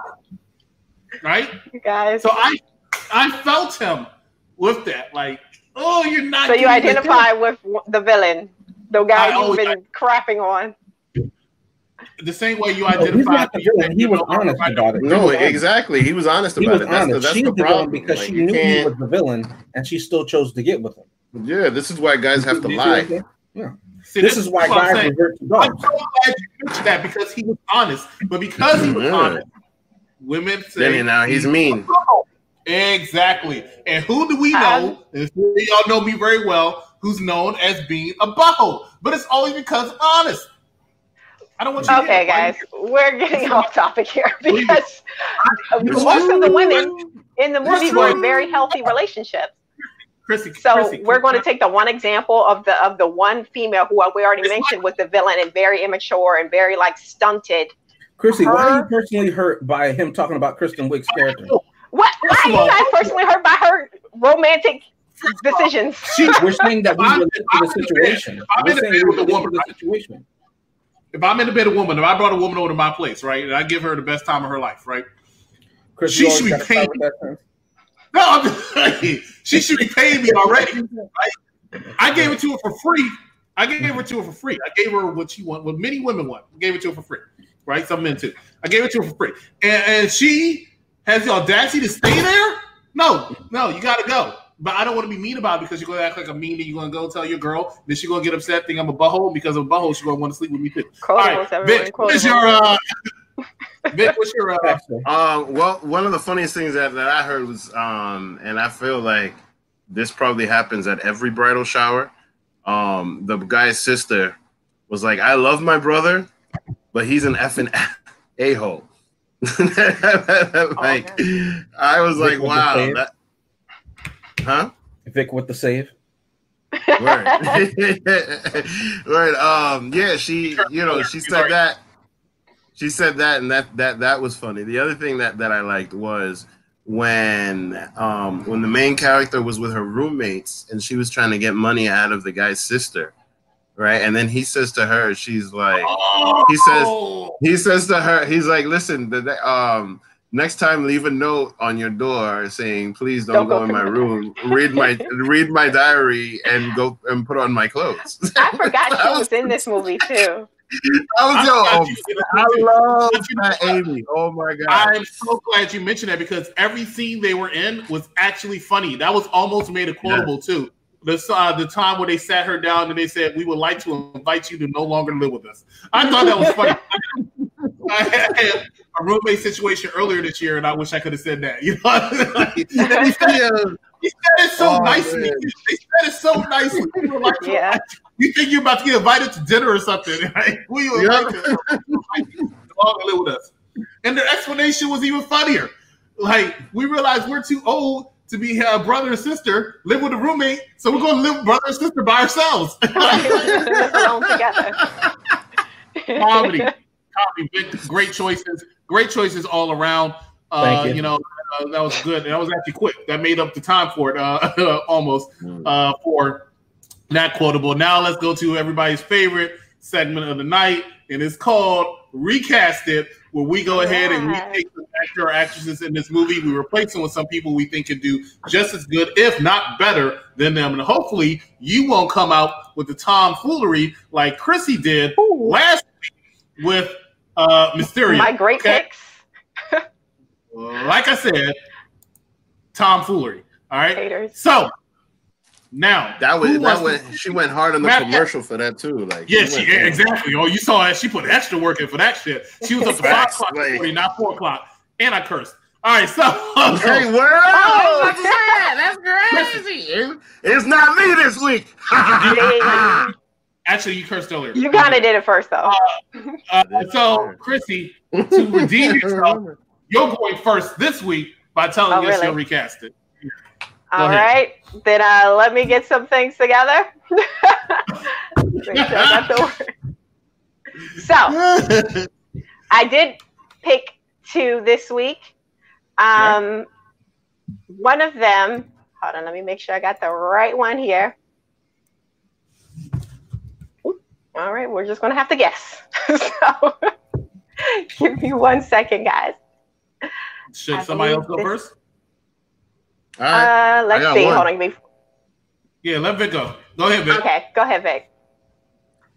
Right? You guys. So I I felt him with that. Like, oh, you're not. So you identify with the villain, the guy you've been I, crapping on. The same way you oh, identify. No, he, he was honest about it. No, exactly. He was honest about it. That's honest. the, that's she the problem. Because like, she knew can't... he was the villain, and she still chose to get with him. Yeah, this is why guys have to lie. Yeah. See, this, this, is why guys revert to dogs. I'm so glad you mentioned that because he was honest. But because he was yeah. honest, women say then now he's mean. Exactly. And who do we know? and y'all know me very well. Who's known as being a butthole, but it's always because I'm honest. I don't want you. Okay, guys, we're getting off topic here because most of the women in the movie were in very healthy relationships. Chrissy, So Chrissy, we're going to take the one example of the of the one female who we already mentioned was the villain and very immature and very like stunted. Chrissy, why are you personally hurt by him talking about Kristen Wiig's character? What? Why are you guys personally hurt by her romantic decisions? We're saying that we I'm- relate to the in the situation. I'm We're in the saying bed we with a relate to woman, the situation. if I'm in the bed with a woman, if I brought a woman over to my place, right, and I give her the best time of her life, right? Chris, She should be paying. start with that sentence. No, I'm just she should be paying me already. Right? I gave it to her for free. I gave it to her for free. I gave her what she want, what many women want. I gave it to her for free. Right? Some men too. I gave it to her for free. And, and she has the audacity to stay there? No, no, you gotta go. But I don't want to be mean about it because you're gonna act like a mean and you're gonna go tell your girl, then she's gonna get upset, think I'm a butthole because of a butthole, she's gonna want to sleep with me too. All right, Quotables, everyone, Vic, what is your uh Vic, what's your uh Um, well, one of the funniest things that, that I heard was, um, and I feel like this probably happens at every bridal shower. Um, the guy's sister was like, "I love my brother, but he's an effing a hole." like, I was like, Vic with the "Wow, that, huh?" Vic with the save. Right. right. Um, yeah, she, you know, she said that. She said that, and that that that was funny. The other thing that that I liked was when um when the main character was with her roommates and she was trying to get money out of the guy's sister, right? And then he says to her, she's like, he says he says to her, he's like, listen, the, the- um. Next time, leave a note on your door saying, "Please don't, Don't go, go in my room. Read my read my diary and go and put on my clothes." I forgot she was in this movie too. I was I'm yo, glad you said that I love you know that? Amy. Oh my god! I'm so glad you mentioned that because every scene they were in was actually funny. That was almost made a quotable too. The uh, the time where they sat her down and they said, "We would like to invite you to no longer live with us." I thought that was funny. I had a roommate situation earlier this year, and I wish I could have said that. You know, Like, he, said, he said it so Oh, nicely. man. They said it so nicely. We like, Yeah. You think you're about to get invited to dinner or something? Right? We were Yeah. like, no longer live with us. And their explanation was even funnier. Like, we realized we're too old to be a brother and sister, live with a roommate, so we're going to live brother and sister by ourselves. Live alone together. comedy, comedy, great choices, great choices all around. Uh, Thank you. you. know, uh, that was good. That was actually quick. That made up the time for it, uh, almost uh, for not quotable. Now let's go to everybody's favorite segment of the night, and it's called Recast It, where we go ahead and we take the actor or actresses in this movie. We replace them with some people we think can do just as good, if not better, than them. And hopefully, you won't come out with the tomfoolery like Chrissy did Ooh. last week with uh, Mysterio. My great okay? picks. Like I said, tomfoolery. All right. Haters. So now that was that wants went. to- She went hard on the Matt- commercial for that too. Like Yeah, she she, went exactly. Oh, you saw that. She put extra work in for that shit. She was up to five o'clock, like- not four o'clock, and I cursed. All right, so Hey, word! Oh, I was about to say that. That's crazy. It- It's not me this week. Actually, you cursed earlier. You kind of did it first though. Uh, so, Chrissy, to redeem yourself, you're going first this week by telling Oh, us really? you'll recast it. All right, then uh, let me get some things together. Make sure I got the word. So I did pick two this week. Um, one of them. Hold on, let me make sure I got the right one here. All right, we're just gonna have to guess. so give me one second, guys. Should I somebody else go this- first? All right. Uh, let's see. one. Hold on, give me. Yeah, let Vic go. Go ahead, Vic. Okay, go ahead, Vic.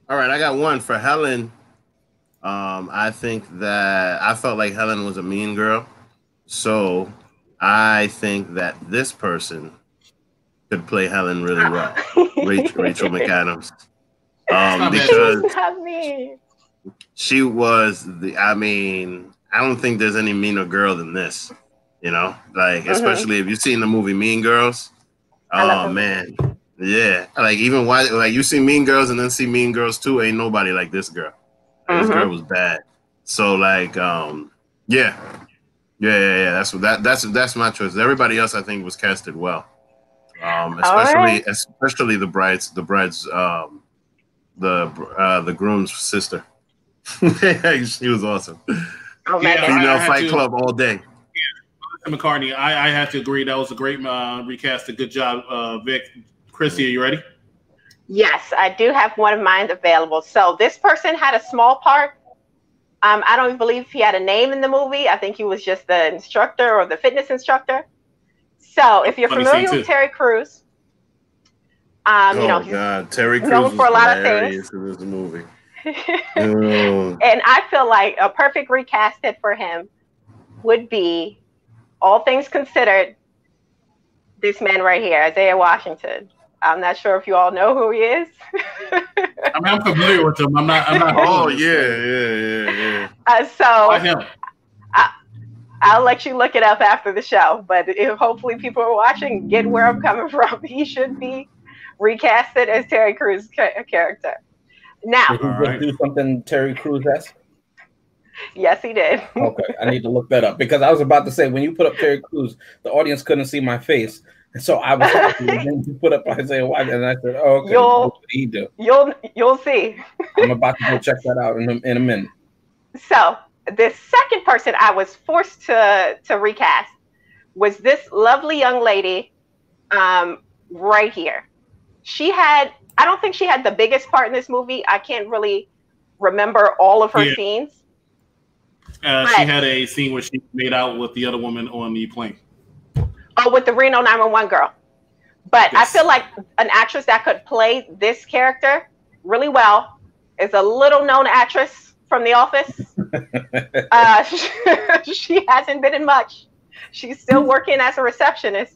All right, I got one for Helen. Um, I think that I felt like Helen was a mean girl, so I think that this person could play Helen really well. Rachel, Rachel McAdams, um, because she was the. I mean, I don't think there's any meaner girl than this. You know, like Mhm. especially if you've seen the movie Mean Girls. Oh man, yeah. Like even why like you see Mean Girls and then see Mean Girls two. Ain't nobody like this girl. This Mhm. girl was bad. So like, um, yeah, yeah, yeah, yeah. That's what that that's that's my choice. Everybody else I think was casted well. Um, especially right. especially the brides the brides um the uh the groom's sister. she was awesome. Oh, Yeah, Megan. I Female Fight to- Club all day. McCarthy, I, I have to agree. That was a great uh, recast. A good job, uh, Vic. Chrissy, are you ready? Yes, I do have one of mine available. So this person had a small part. Um, I don't believe he had a name in the movie. I think he was just the instructor or the fitness instructor. So if you're Funny familiar with. Terry Crews, um, you know, oh God, Terry Crews known for a lot of things in this movie. Oh. and I feel like a perfect recasted for him would be, all things considered, this man right here, Isaiah Washington. I'm not sure if you all know who he is. I mean, I'm familiar with him. I'm not. I'm not. oh yeah, yeah, yeah, yeah. Uh, so Like him. I'll let you look it up after the show. But if hopefully people are watching, get where I'm coming from. He should be recasted as Terry Crews' ca- character. Now, Did he All right. do something Terry Crews esque? Yes, he did. Okay, I need to look that up because I was about to say when you put up Terry Crews, the audience couldn't see my face, and so I was happy. and then you put up Isaiah White, and I said, "Oh, okay, You'll- what did he do?" You'll you'll see. I'm about to go check that out in a, in a minute. So the second person I was forced to to recast was this lovely young lady, um, right here. She had I don't think she had the biggest part in this movie. I can't really remember all of her Yeah. scenes. Uh, she had a scene where she made out with the other woman on the plane. Oh, with the Reno 911 girl. But Yes. I feel like an actress that could play this character really well is a little known actress from The Office. uh, she hasn't been in much. She's still working as a receptionist,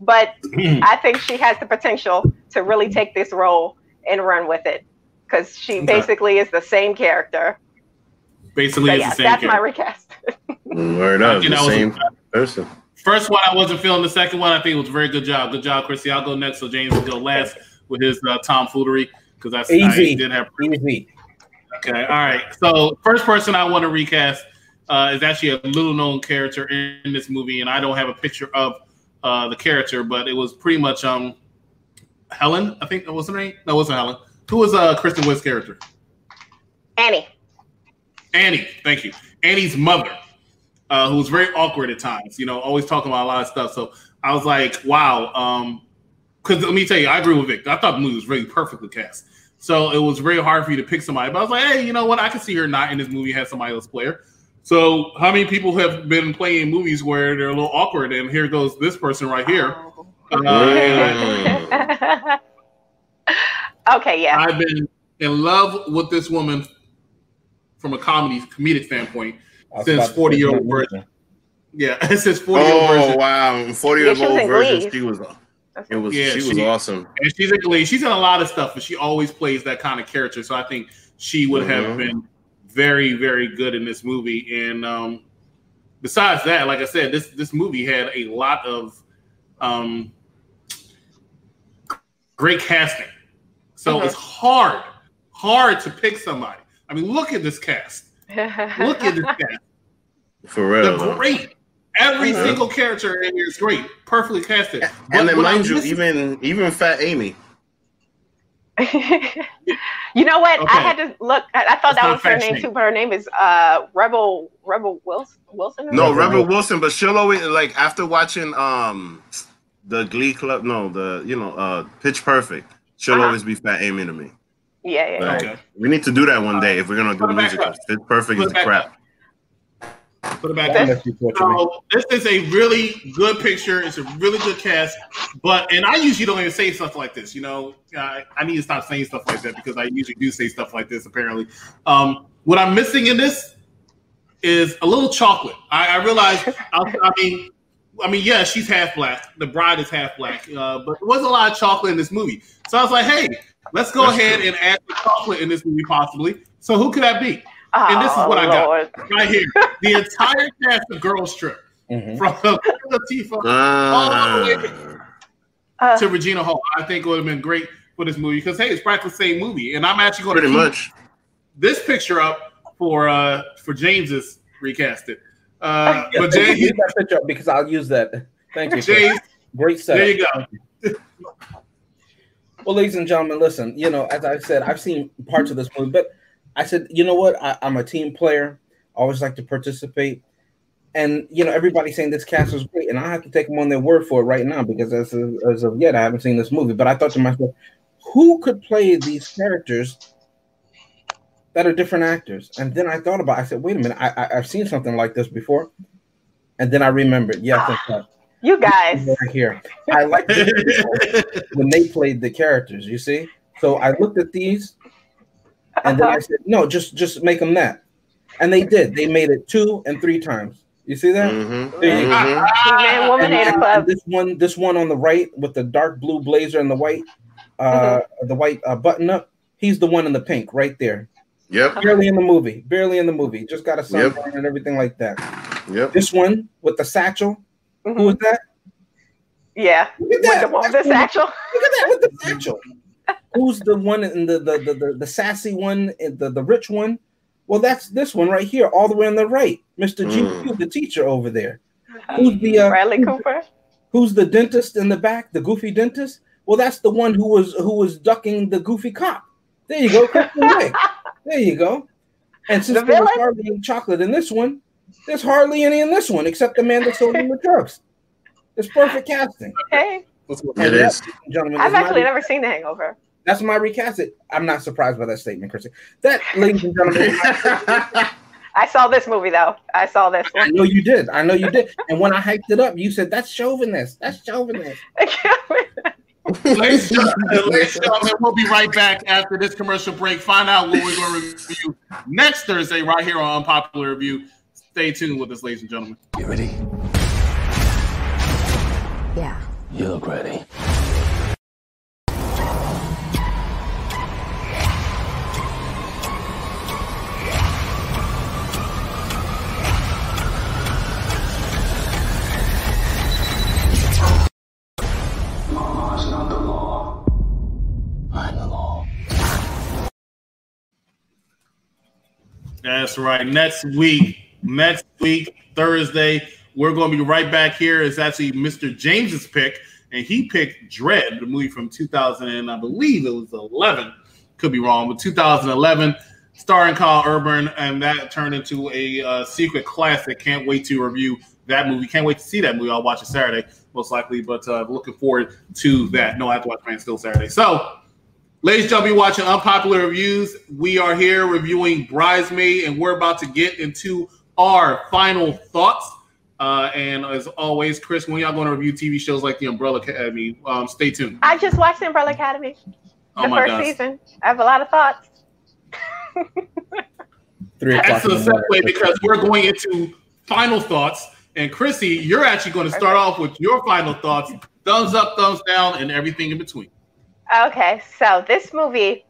but I think she has the potential to really take this role and run with it because she Okay. basically is the same character. Basically, So it's yeah, the same. that's my recast. Word up, the know, same person. First one, I wasn't feeling. The second one, I think it was a very good job. Good job, Chrissy. I'll go next, so James will go last with his uh, tomfoolery because I, I Easy. did have. Easy. Okay, all right. So first person I want to recast uh, is actually a little known character in this movie, and I don't have a picture of uh, the character, but it was pretty much um Helen. I think that was her name. No, it wasn't Helen. Who was uh, Kristen Wiig's character? Annie. Annie. Thank you. Annie's mother, uh, who was very awkward at times. You know, always talking about a lot of stuff. So I was like, wow. Um, because let me tell you, I agree with Vic. I thought the movie was really perfectly cast. So it was very hard for you to pick somebody. But I was like, hey, you know what? I can see her not in this movie have somebody else play her. So how many people have been playing movies where they're a little awkward? And here goes this person right here. Uh, Mm. okay, yeah. I've been in love with this woman from a comedy comedic standpoint. Since about to say 40 year old virgin. Yeah, it says 40 year old virgin. Oh wow, forty year she was old virgin. She was. It was. Yeah, she was awesome. And she's in Glee. She's in a lot of stuff, but she always plays that kind of character. So I think she would have Mhm. been very, very good in this movie. And um, besides that, like I said, this this movie had a lot of um, great casting. So Mhm. it's hard, hard to pick somebody. I mean, look at this cast. Look at this cast. For real. They're though. great. Every Mhm. single character in here is great, perfectly casted. And But then what I'm mind you, missing- even even Fat Amy. you know what? Okay. I had to look. I, I thought That's that was her fact name too, but her name is uh Rebel Rebel Wilson. Wilson. No, something? Rebel Wilson, but she'll always like after watching um the Glee Club. No, the you know uh Pitch Perfect. She'll Uh-huh. always be Fat Amy to me. Yeah, yeah. Like, Okay. We need to do that one day if we're gonna do Put the it musical. up. Pitch Perfect Put is it back crap. Put it back I'll up. let you torture me. So this is a really good picture. It's a really good cast. But and I usually don't even say stuff like this. You know, I, I need to stop saying stuff like that because I usually do say stuff like this. Apparently, um, what I'm missing in this is a little chocolate. I, I realize. I, I mean, I mean, yeah, she's half black. The bride is half black. Uh, but there was a lot of chocolate in this movie. So I was like, hey, let's go That's ahead true. and add the chocolate in this movie, possibly. So who could that be? And this is Oh, what I got. Right here. The entire cast of Girls Trip. Mhm. from Latifah all the way Uh, to Regina Hall. I think it would have been great for this movie because hey, it's practically the same movie, and I'm actually going to Pretty much. this picture up for uh for James's recasted. Uh, Yeah, but thank you. James, Leave that picture up because I'll use that. Thank you. James, Great set. there you go. Well, ladies and gentlemen, listen. You know, as I said, I've seen parts of this movie, but I said, you know what? I, I'm a team player. I always like to participate. And you know, everybody's saying this cast is great, and I have to take them on their word for it right now because as of, as of yet, I haven't seen this movie. But I thought to myself, who could play these characters that are different actors? And then I thought about. I said, wait a minute, I, I I've seen something like this before, and then I remembered. Yes, right. You guys. right here. I like when they played the characters. You see, so I looked at these, and then I said, "No, just just make them that," and they did. They made it two and three times. You see that? Mhm. There you go. Mhm. Woman, And, and and- club. this one, this one on the right with the dark blue blazer and the white, uh, the white uh, button up. He's the one in the pink right there. Yep. Barely in the movie. Barely in the movie. Just got a sunburn and everything like that. Yep. This one with the satchel. Mhm. Who is that? Yeah. Look at With that. the one with the the- satchel. Look at that with the satchel. Who's the one in the the, the the the sassy one, in the the rich one? Well, that's this one right here, all the way on the right, Mister Mm. GQ, the teacher over there. Who's the uh, Bradley Cooper. who's the dentist in the back, the goofy dentist? Well, that's the one who was who was ducking the goofy cop. There you go, There you go. And since The there was villain? chocolate in this one, there's hardly any in this one except the man that sold him the drugs. It's perfect casting. Hey, What's And It that, is. ladies and gentlemen, I've actually never seen The Hangover. that's my recast. It. I'm not surprised by that statement, Chrissy. That, ladies and gentlemen, I saw this movie though. I saw this I one. know you did. I know you did. And when I hyped it up, you said that's chauvinist. That's chauvinist. Ladies and gentlemen, ladies and gentlemen, we'll be right back after this commercial break. Find out what we're going to review next Thursday right here on Unpopular Review. Stay tuned with us, ladies and gentlemen. You ready? Yeah. You look ready. Law not the law. I'm the law. That's right. Next week, next week, Thursday, we're going to be right back here. It's actually Mr. James's pick, and he picked Dredd, the movie from 2000, and I believe it was 11. Could be wrong, but 2011, starring Karl Urban, and that turned into a uh, secret classic. Can't wait to review that movie. Can't wait to see that movie. I'll watch it Saturday, most likely, but uh, looking forward to that. No, I have to watch Man Still Saturday. So, Ladies and gentlemen, watching Unpopular Reviews. We are here reviewing Bridesmaid, and we're about to get into our final thoughts. Uh, and as always, Chris, when y'all going to review TV shows like The Umbrella Academy, um, stay tuned. I just watched The Umbrella Academy, Oh the my first God. season. I have a lot of thoughts. Three. That's a the morning. segue because we're going into final thoughts. And Chrissy, you're actually going to start off with your final thoughts thumbs up, thumbs down, and everything in between. Okay, so this movie,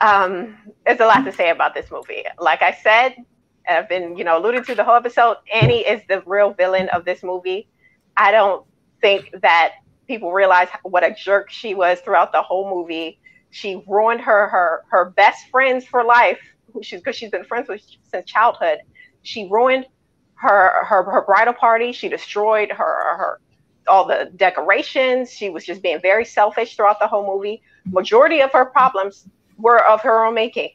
um, there's a lot to say about this movie. Like I said, and I've been, you know, alluding to the whole episode. Annie is the real villain of this movie. I don't think that people realize what a jerk she was throughout the whole movie. She ruined her her her best friends for life, she's because she's been friends with since childhood. She ruined her her her bridal party. She destroyed her her all the decorations. She was just being very selfish throughout the whole movie. Majority of her problems were of her own making.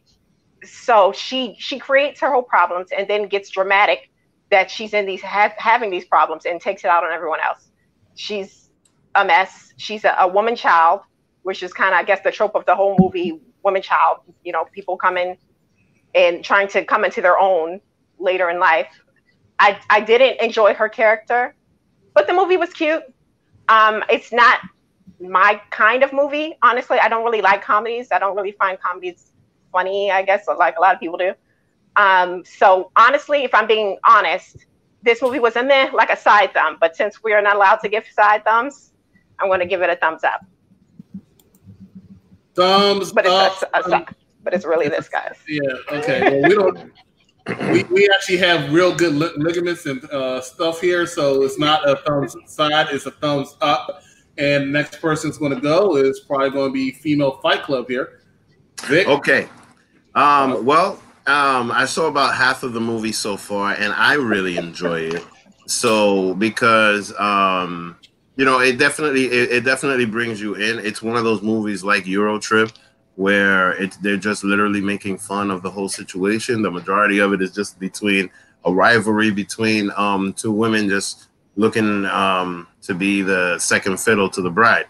So she she creates her whole problems and then gets dramatic that she's in these having these problems and takes it out on everyone else. She's a mess. She's a, a woman child, which is kind of I guess the trope of the whole movie. Woman child, you know, people coming and trying to come into their own later in life. I I didn't enjoy her character but the movie was cute. Um, it's not my kind of movie, honestly. I don't really like comedies. I don't really find comedies funny, I guess, like a lot of people do. Um, so honestly, if I'm being honest, this movie was a meh, like a side thumb. But since we are not allowed to give side thumbs, I'm going to give it a thumbs up. Thumbs But it's up. a, a, but it's really this, guys. Yeah. Okay. Well, we don't. we, we actually have real good li- ligaments and uh, stuff here, so it's not a thumbs side, it's a thumbs up. And next person's going to go is probably going to be Female Fight Club here. Vic, Okay. Um, well, um, I saw about half of the movie so far, and I really enjoy it. So because um, you know, it definitely it, it definitely brings you in. It's one of those movies like Euro Trip where it's they're just literally making fun of the whole situation. The majority of it is just between a rivalry between um, two women just looking um, to be the second fiddle to the bride.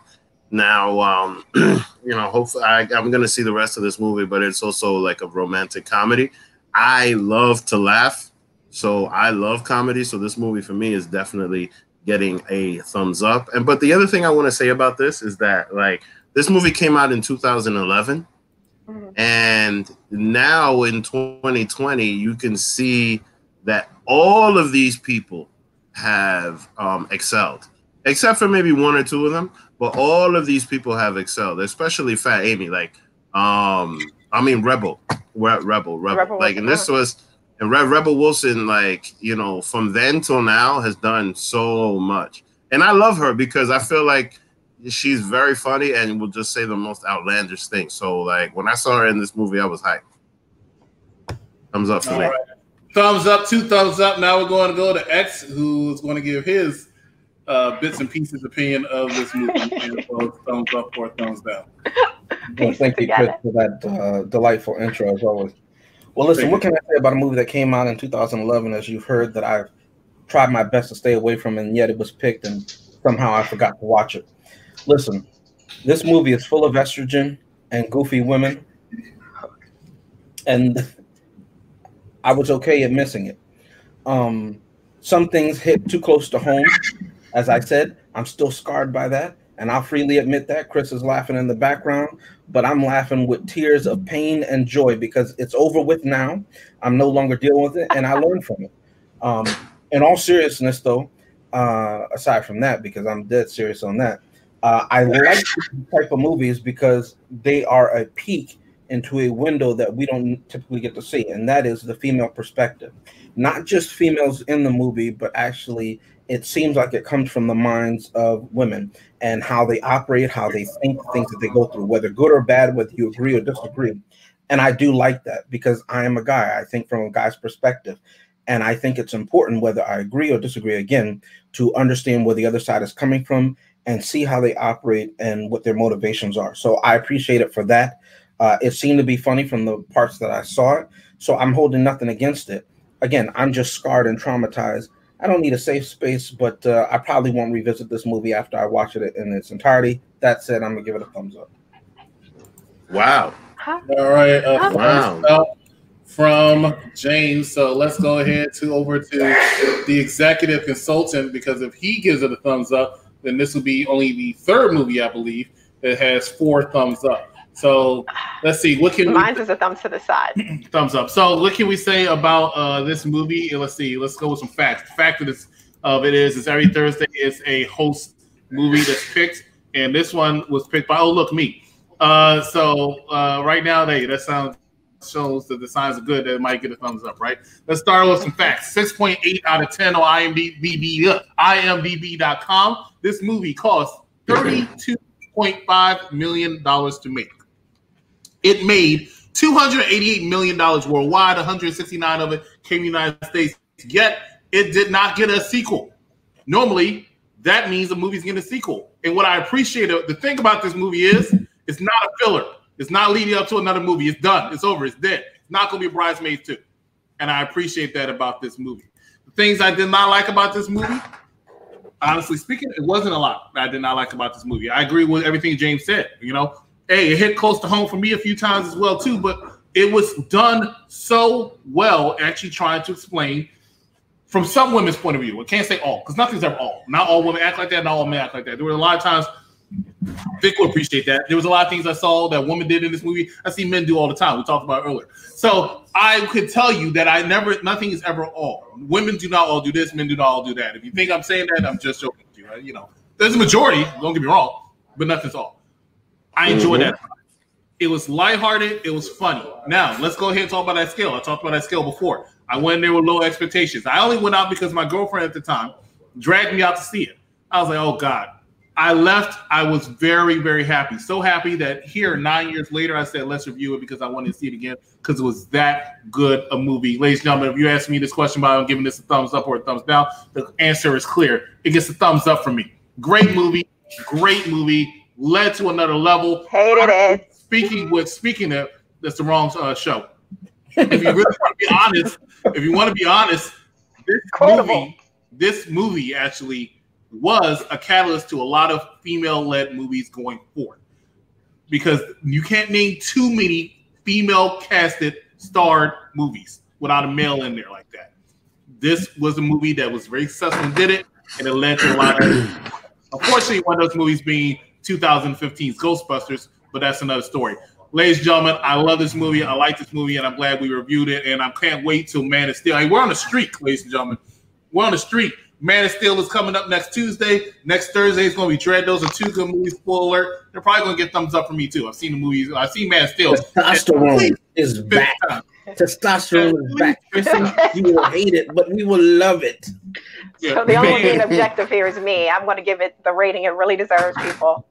Now, um, you know, hopefully, I, I'm going to see the rest of this movie, but it's also like a romantic comedy. I love to laugh, so I love comedy. So this movie for me is definitely getting a thumbs up. And but the other thing I want to say about this is that like this movie came out in 2011, and now in 2020 you can see that all of these people have um, excelled, except for maybe one or two of them. But all of these people have excelled, especially Fat Amy. Like, um, I mean, Rebel, Re- Rebel, Rebel. Rebel like, and this was, and Re- Rebel Wilson, like, you know, from then till now has done so much. And I love her because I feel like she's very funny and will just say the most outlandish things. So, like, when I saw her in this movie, I was hyped. Thumbs up for All me. right. Thumbs up, two thumbs up. Now we're going to go to X, who's going to give his uh, bits and pieces opinion of this movie. and so thumbs up or thumbs down. Well, thank you, Chris, for that uh, delightful intro as always. Well, listen, what can I say about a movie that came out in 2011? As you've heard, that I've tried my best to stay away from, and yet it was picked, and somehow I forgot to watch it. Listen, this movie is full of estrogen and goofy women, and I was okay at missing it. Um, some things hit too close to home. As I said, I'm still scarred by that, and I'll freely admit that. Chris is laughing in the background, but I'm laughing with tears of pain and joy because it's over with now. I'm no longer dealing with it, and I learned from it. Um, in all seriousness, though, uh, aside from that, because I'm dead serious on that, uh, I like type of movies because they are a peek into a window that we don't typically get to see, and that is the female perspective. Not just females in the movie, but actually, it seems like it comes from the minds of women and how they operate, how they think, things that they go through, whether good or bad, whether you agree or disagree. And I do like that because I am a guy. I think from a guy's perspective. And I think it's important, whether I agree or disagree, again, to understand where the other side is coming from and see how they operate and what their motivations are. So I appreciate it for that. Uh, it seemed to be funny from the parts that I saw it. So I'm holding nothing against it. Again, I'm just scarred and traumatized. I don't need a safe space, but uh, I probably won't revisit this movie after I watch it in its entirety. That said, I'm going to give it a thumbs up. Wow. All right. Uh, Wow. thumbs up from James. So let's go ahead to over to the executive consultant because if he gives it a thumbs up, then this will be only the third movie, I believe, that has four thumbs up. So let's see. What can we Mine's is a thumbs to the side. thumbs up. So what can we say about uh, this movie? Let's see. Let's go with some facts. The fact of this of it is, is every Thursday is a host movie that's picked, and this one was picked by oh look me. Uh, so uh, right now, they that sounds shows that the signs are good. That it might get a thumbs up, right? Let's start with some facts. Six point eight out of ten on IMDb. IMDb.com. This movie cost thirty two point five million dollars to make. It made $288 million worldwide, 169 of it came in the United States. Yet it did not get a sequel. Normally, that means the movie's getting a sequel. And what I appreciate, uh, the thing about this movie is, it's not a filler. It's not leading up to another movie. It's done. It's over. It's dead. It's not going to be Bridesmaids 2. And I appreciate that about this movie. The things I did not like about this movie, honestly speaking, it wasn't a lot that I did not like about this movie. I agree with everything James said. You know, hey, it hit close to home for me a few times as well too, but it was done so well, actually trying to explain from some women's point of view. I can't say all because nothing's ever all. Not all women act like that. Not all men act like that. There were a lot of times. Vic will appreciate that. There was a lot of things I saw that women did in this movie. I see men do all the time. We talked about earlier. So I could tell you that I never, nothing is ever all. Women do not all do this. Men do not all do that. If you think I'm saying that, I'm just joking with you. You know, there's a majority. Don't get me wrong, but nothing's all. I enjoyed Mhm. that. It was lighthearted. It was funny. Now let's go ahead and talk about that scale. I talked about that scale before. I went there with low expectations. I only went out because my girlfriend at the time dragged me out to see it. I was like, oh God. I left. I was very, very happy. So happy that here, nine years later, I said, let's review it because I wanted to see it again because it was that good a movie. Ladies and gentlemen, if you ask me this question about giving this a thumbs up or a thumbs down, the answer is clear. It gets a thumbs up from me. Great movie. Great movie. Led to another level. Hated it. Speaking with speaking of, that's the wrong uh, show. If you really want to be honest, if you want to be honest, this Quotable. movie, this movie actually was a catalyst to a lot of female-led movies going forward. Because you can't name too many female casted starred movies without a male in there like that. This was a movie that was very successful and did it, and it led to a lot of unfortunately one of those movies being 2015's Ghostbusters, but that's another story. Ladies and gentlemen, I love this movie. I like this movie, and I'm glad we reviewed it. And I can't wait till Man of Steel. Hey, we're on the streak, ladies and gentlemen. We're on the streak. Man of Steel is coming up next Tuesday. Next Thursday is going to be Dredd. Those are two good movies. Spoiler alert. They're probably going to get thumbs up from me too. I've seen the movies. I've seen Man of Steel. Testosterone is back. Testosterone is back. Kristen, you will hate it, but we will love it. So the only one being objective here is me. I'm going to give it the rating it really deserves, people.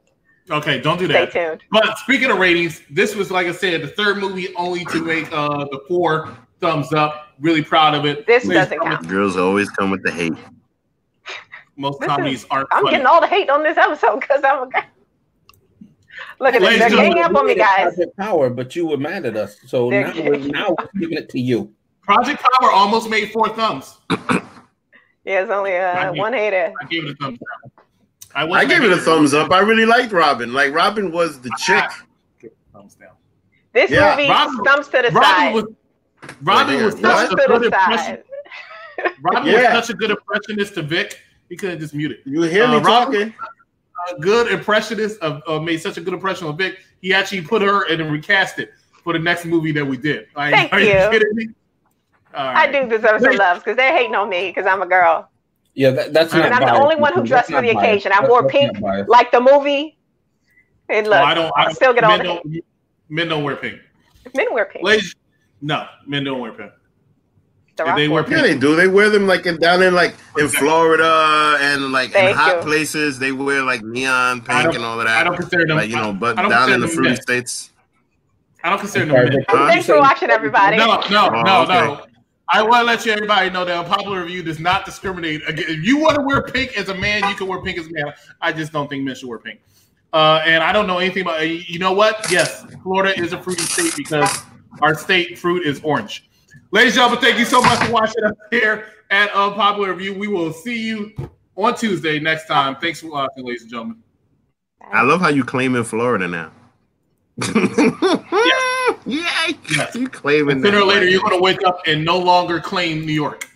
Okay, don't do Stay that. tuned. But speaking of ratings, this was like I said, the third movie only to make uh the four thumbs up. Really proud of it. This Ladies doesn't and gentlemen, count. Girls always come with the hate. Most Listen, comedies aren't I'm funny. getting all the hate on this episode because I'm a girl. Look at this. Ladies They're and ganging gentlemen, up on me, guys. Project Power, but you were mad at us, so They're- now we're, now we're giving it to you. Project Power almost made four thumbs. Yeah, it's only uh, Right. one hater. I gave it a thumbs down. I, I gave it a thumbs up. I really liked Robin. Like Robin was the chick. Thumbs down. This Yeah, movie Robin- stumps to the Robin side. was Robin was What? such a to good the impression. side. Robin Yeah. was such a good impressionist to Vic. He couldn't just mute it. You hear me Uh, Robin- talking? A good impressionist of uh, made such a good impression on Vic. He actually put her and then recast it for the next movie that we did. Like, Thank are you. kidding me? All I right. do deserve some love because they're hating on me because I'm a girl. Yeah, that, that's And not I'm the only one who That's dressed for the biased. occasion. I That- wore pink like the movie. And look, Oh, I don't. I I don't still get all men the don't, men don't wear pink. men wear pink. Ladies, no, men don't wear pink. The they wear wore Yeah, pink. they do. They wear them like in, down in like in Florida and like in hot you. places. They wear like neon pink and all of that. I don't consider them. Like you know, but down in the consider fruity states. I don't consider I'm them sorry, men. Vic, Huh? Thanks for watching, everybody. No, no, Oh, no, okay. no. I want to let you everybody know that Unpopular Review does not discriminate. Again, If you want to wear pink as a man, you can wear pink as a man. I just don't think men should wear pink. Uh, and I don't know anything about. You know what? Yes, Florida is a fruity state because our state fruit is orange. Ladies and gentlemen, thank you so much for watching us here at Unpopular Review. We will see you on Tuesday next time. Thanks for watching, ladies and gentlemen. I love how you claim in Florida now. yeah, you claiming Sooner or later, you're going to wake up and no longer claim New York.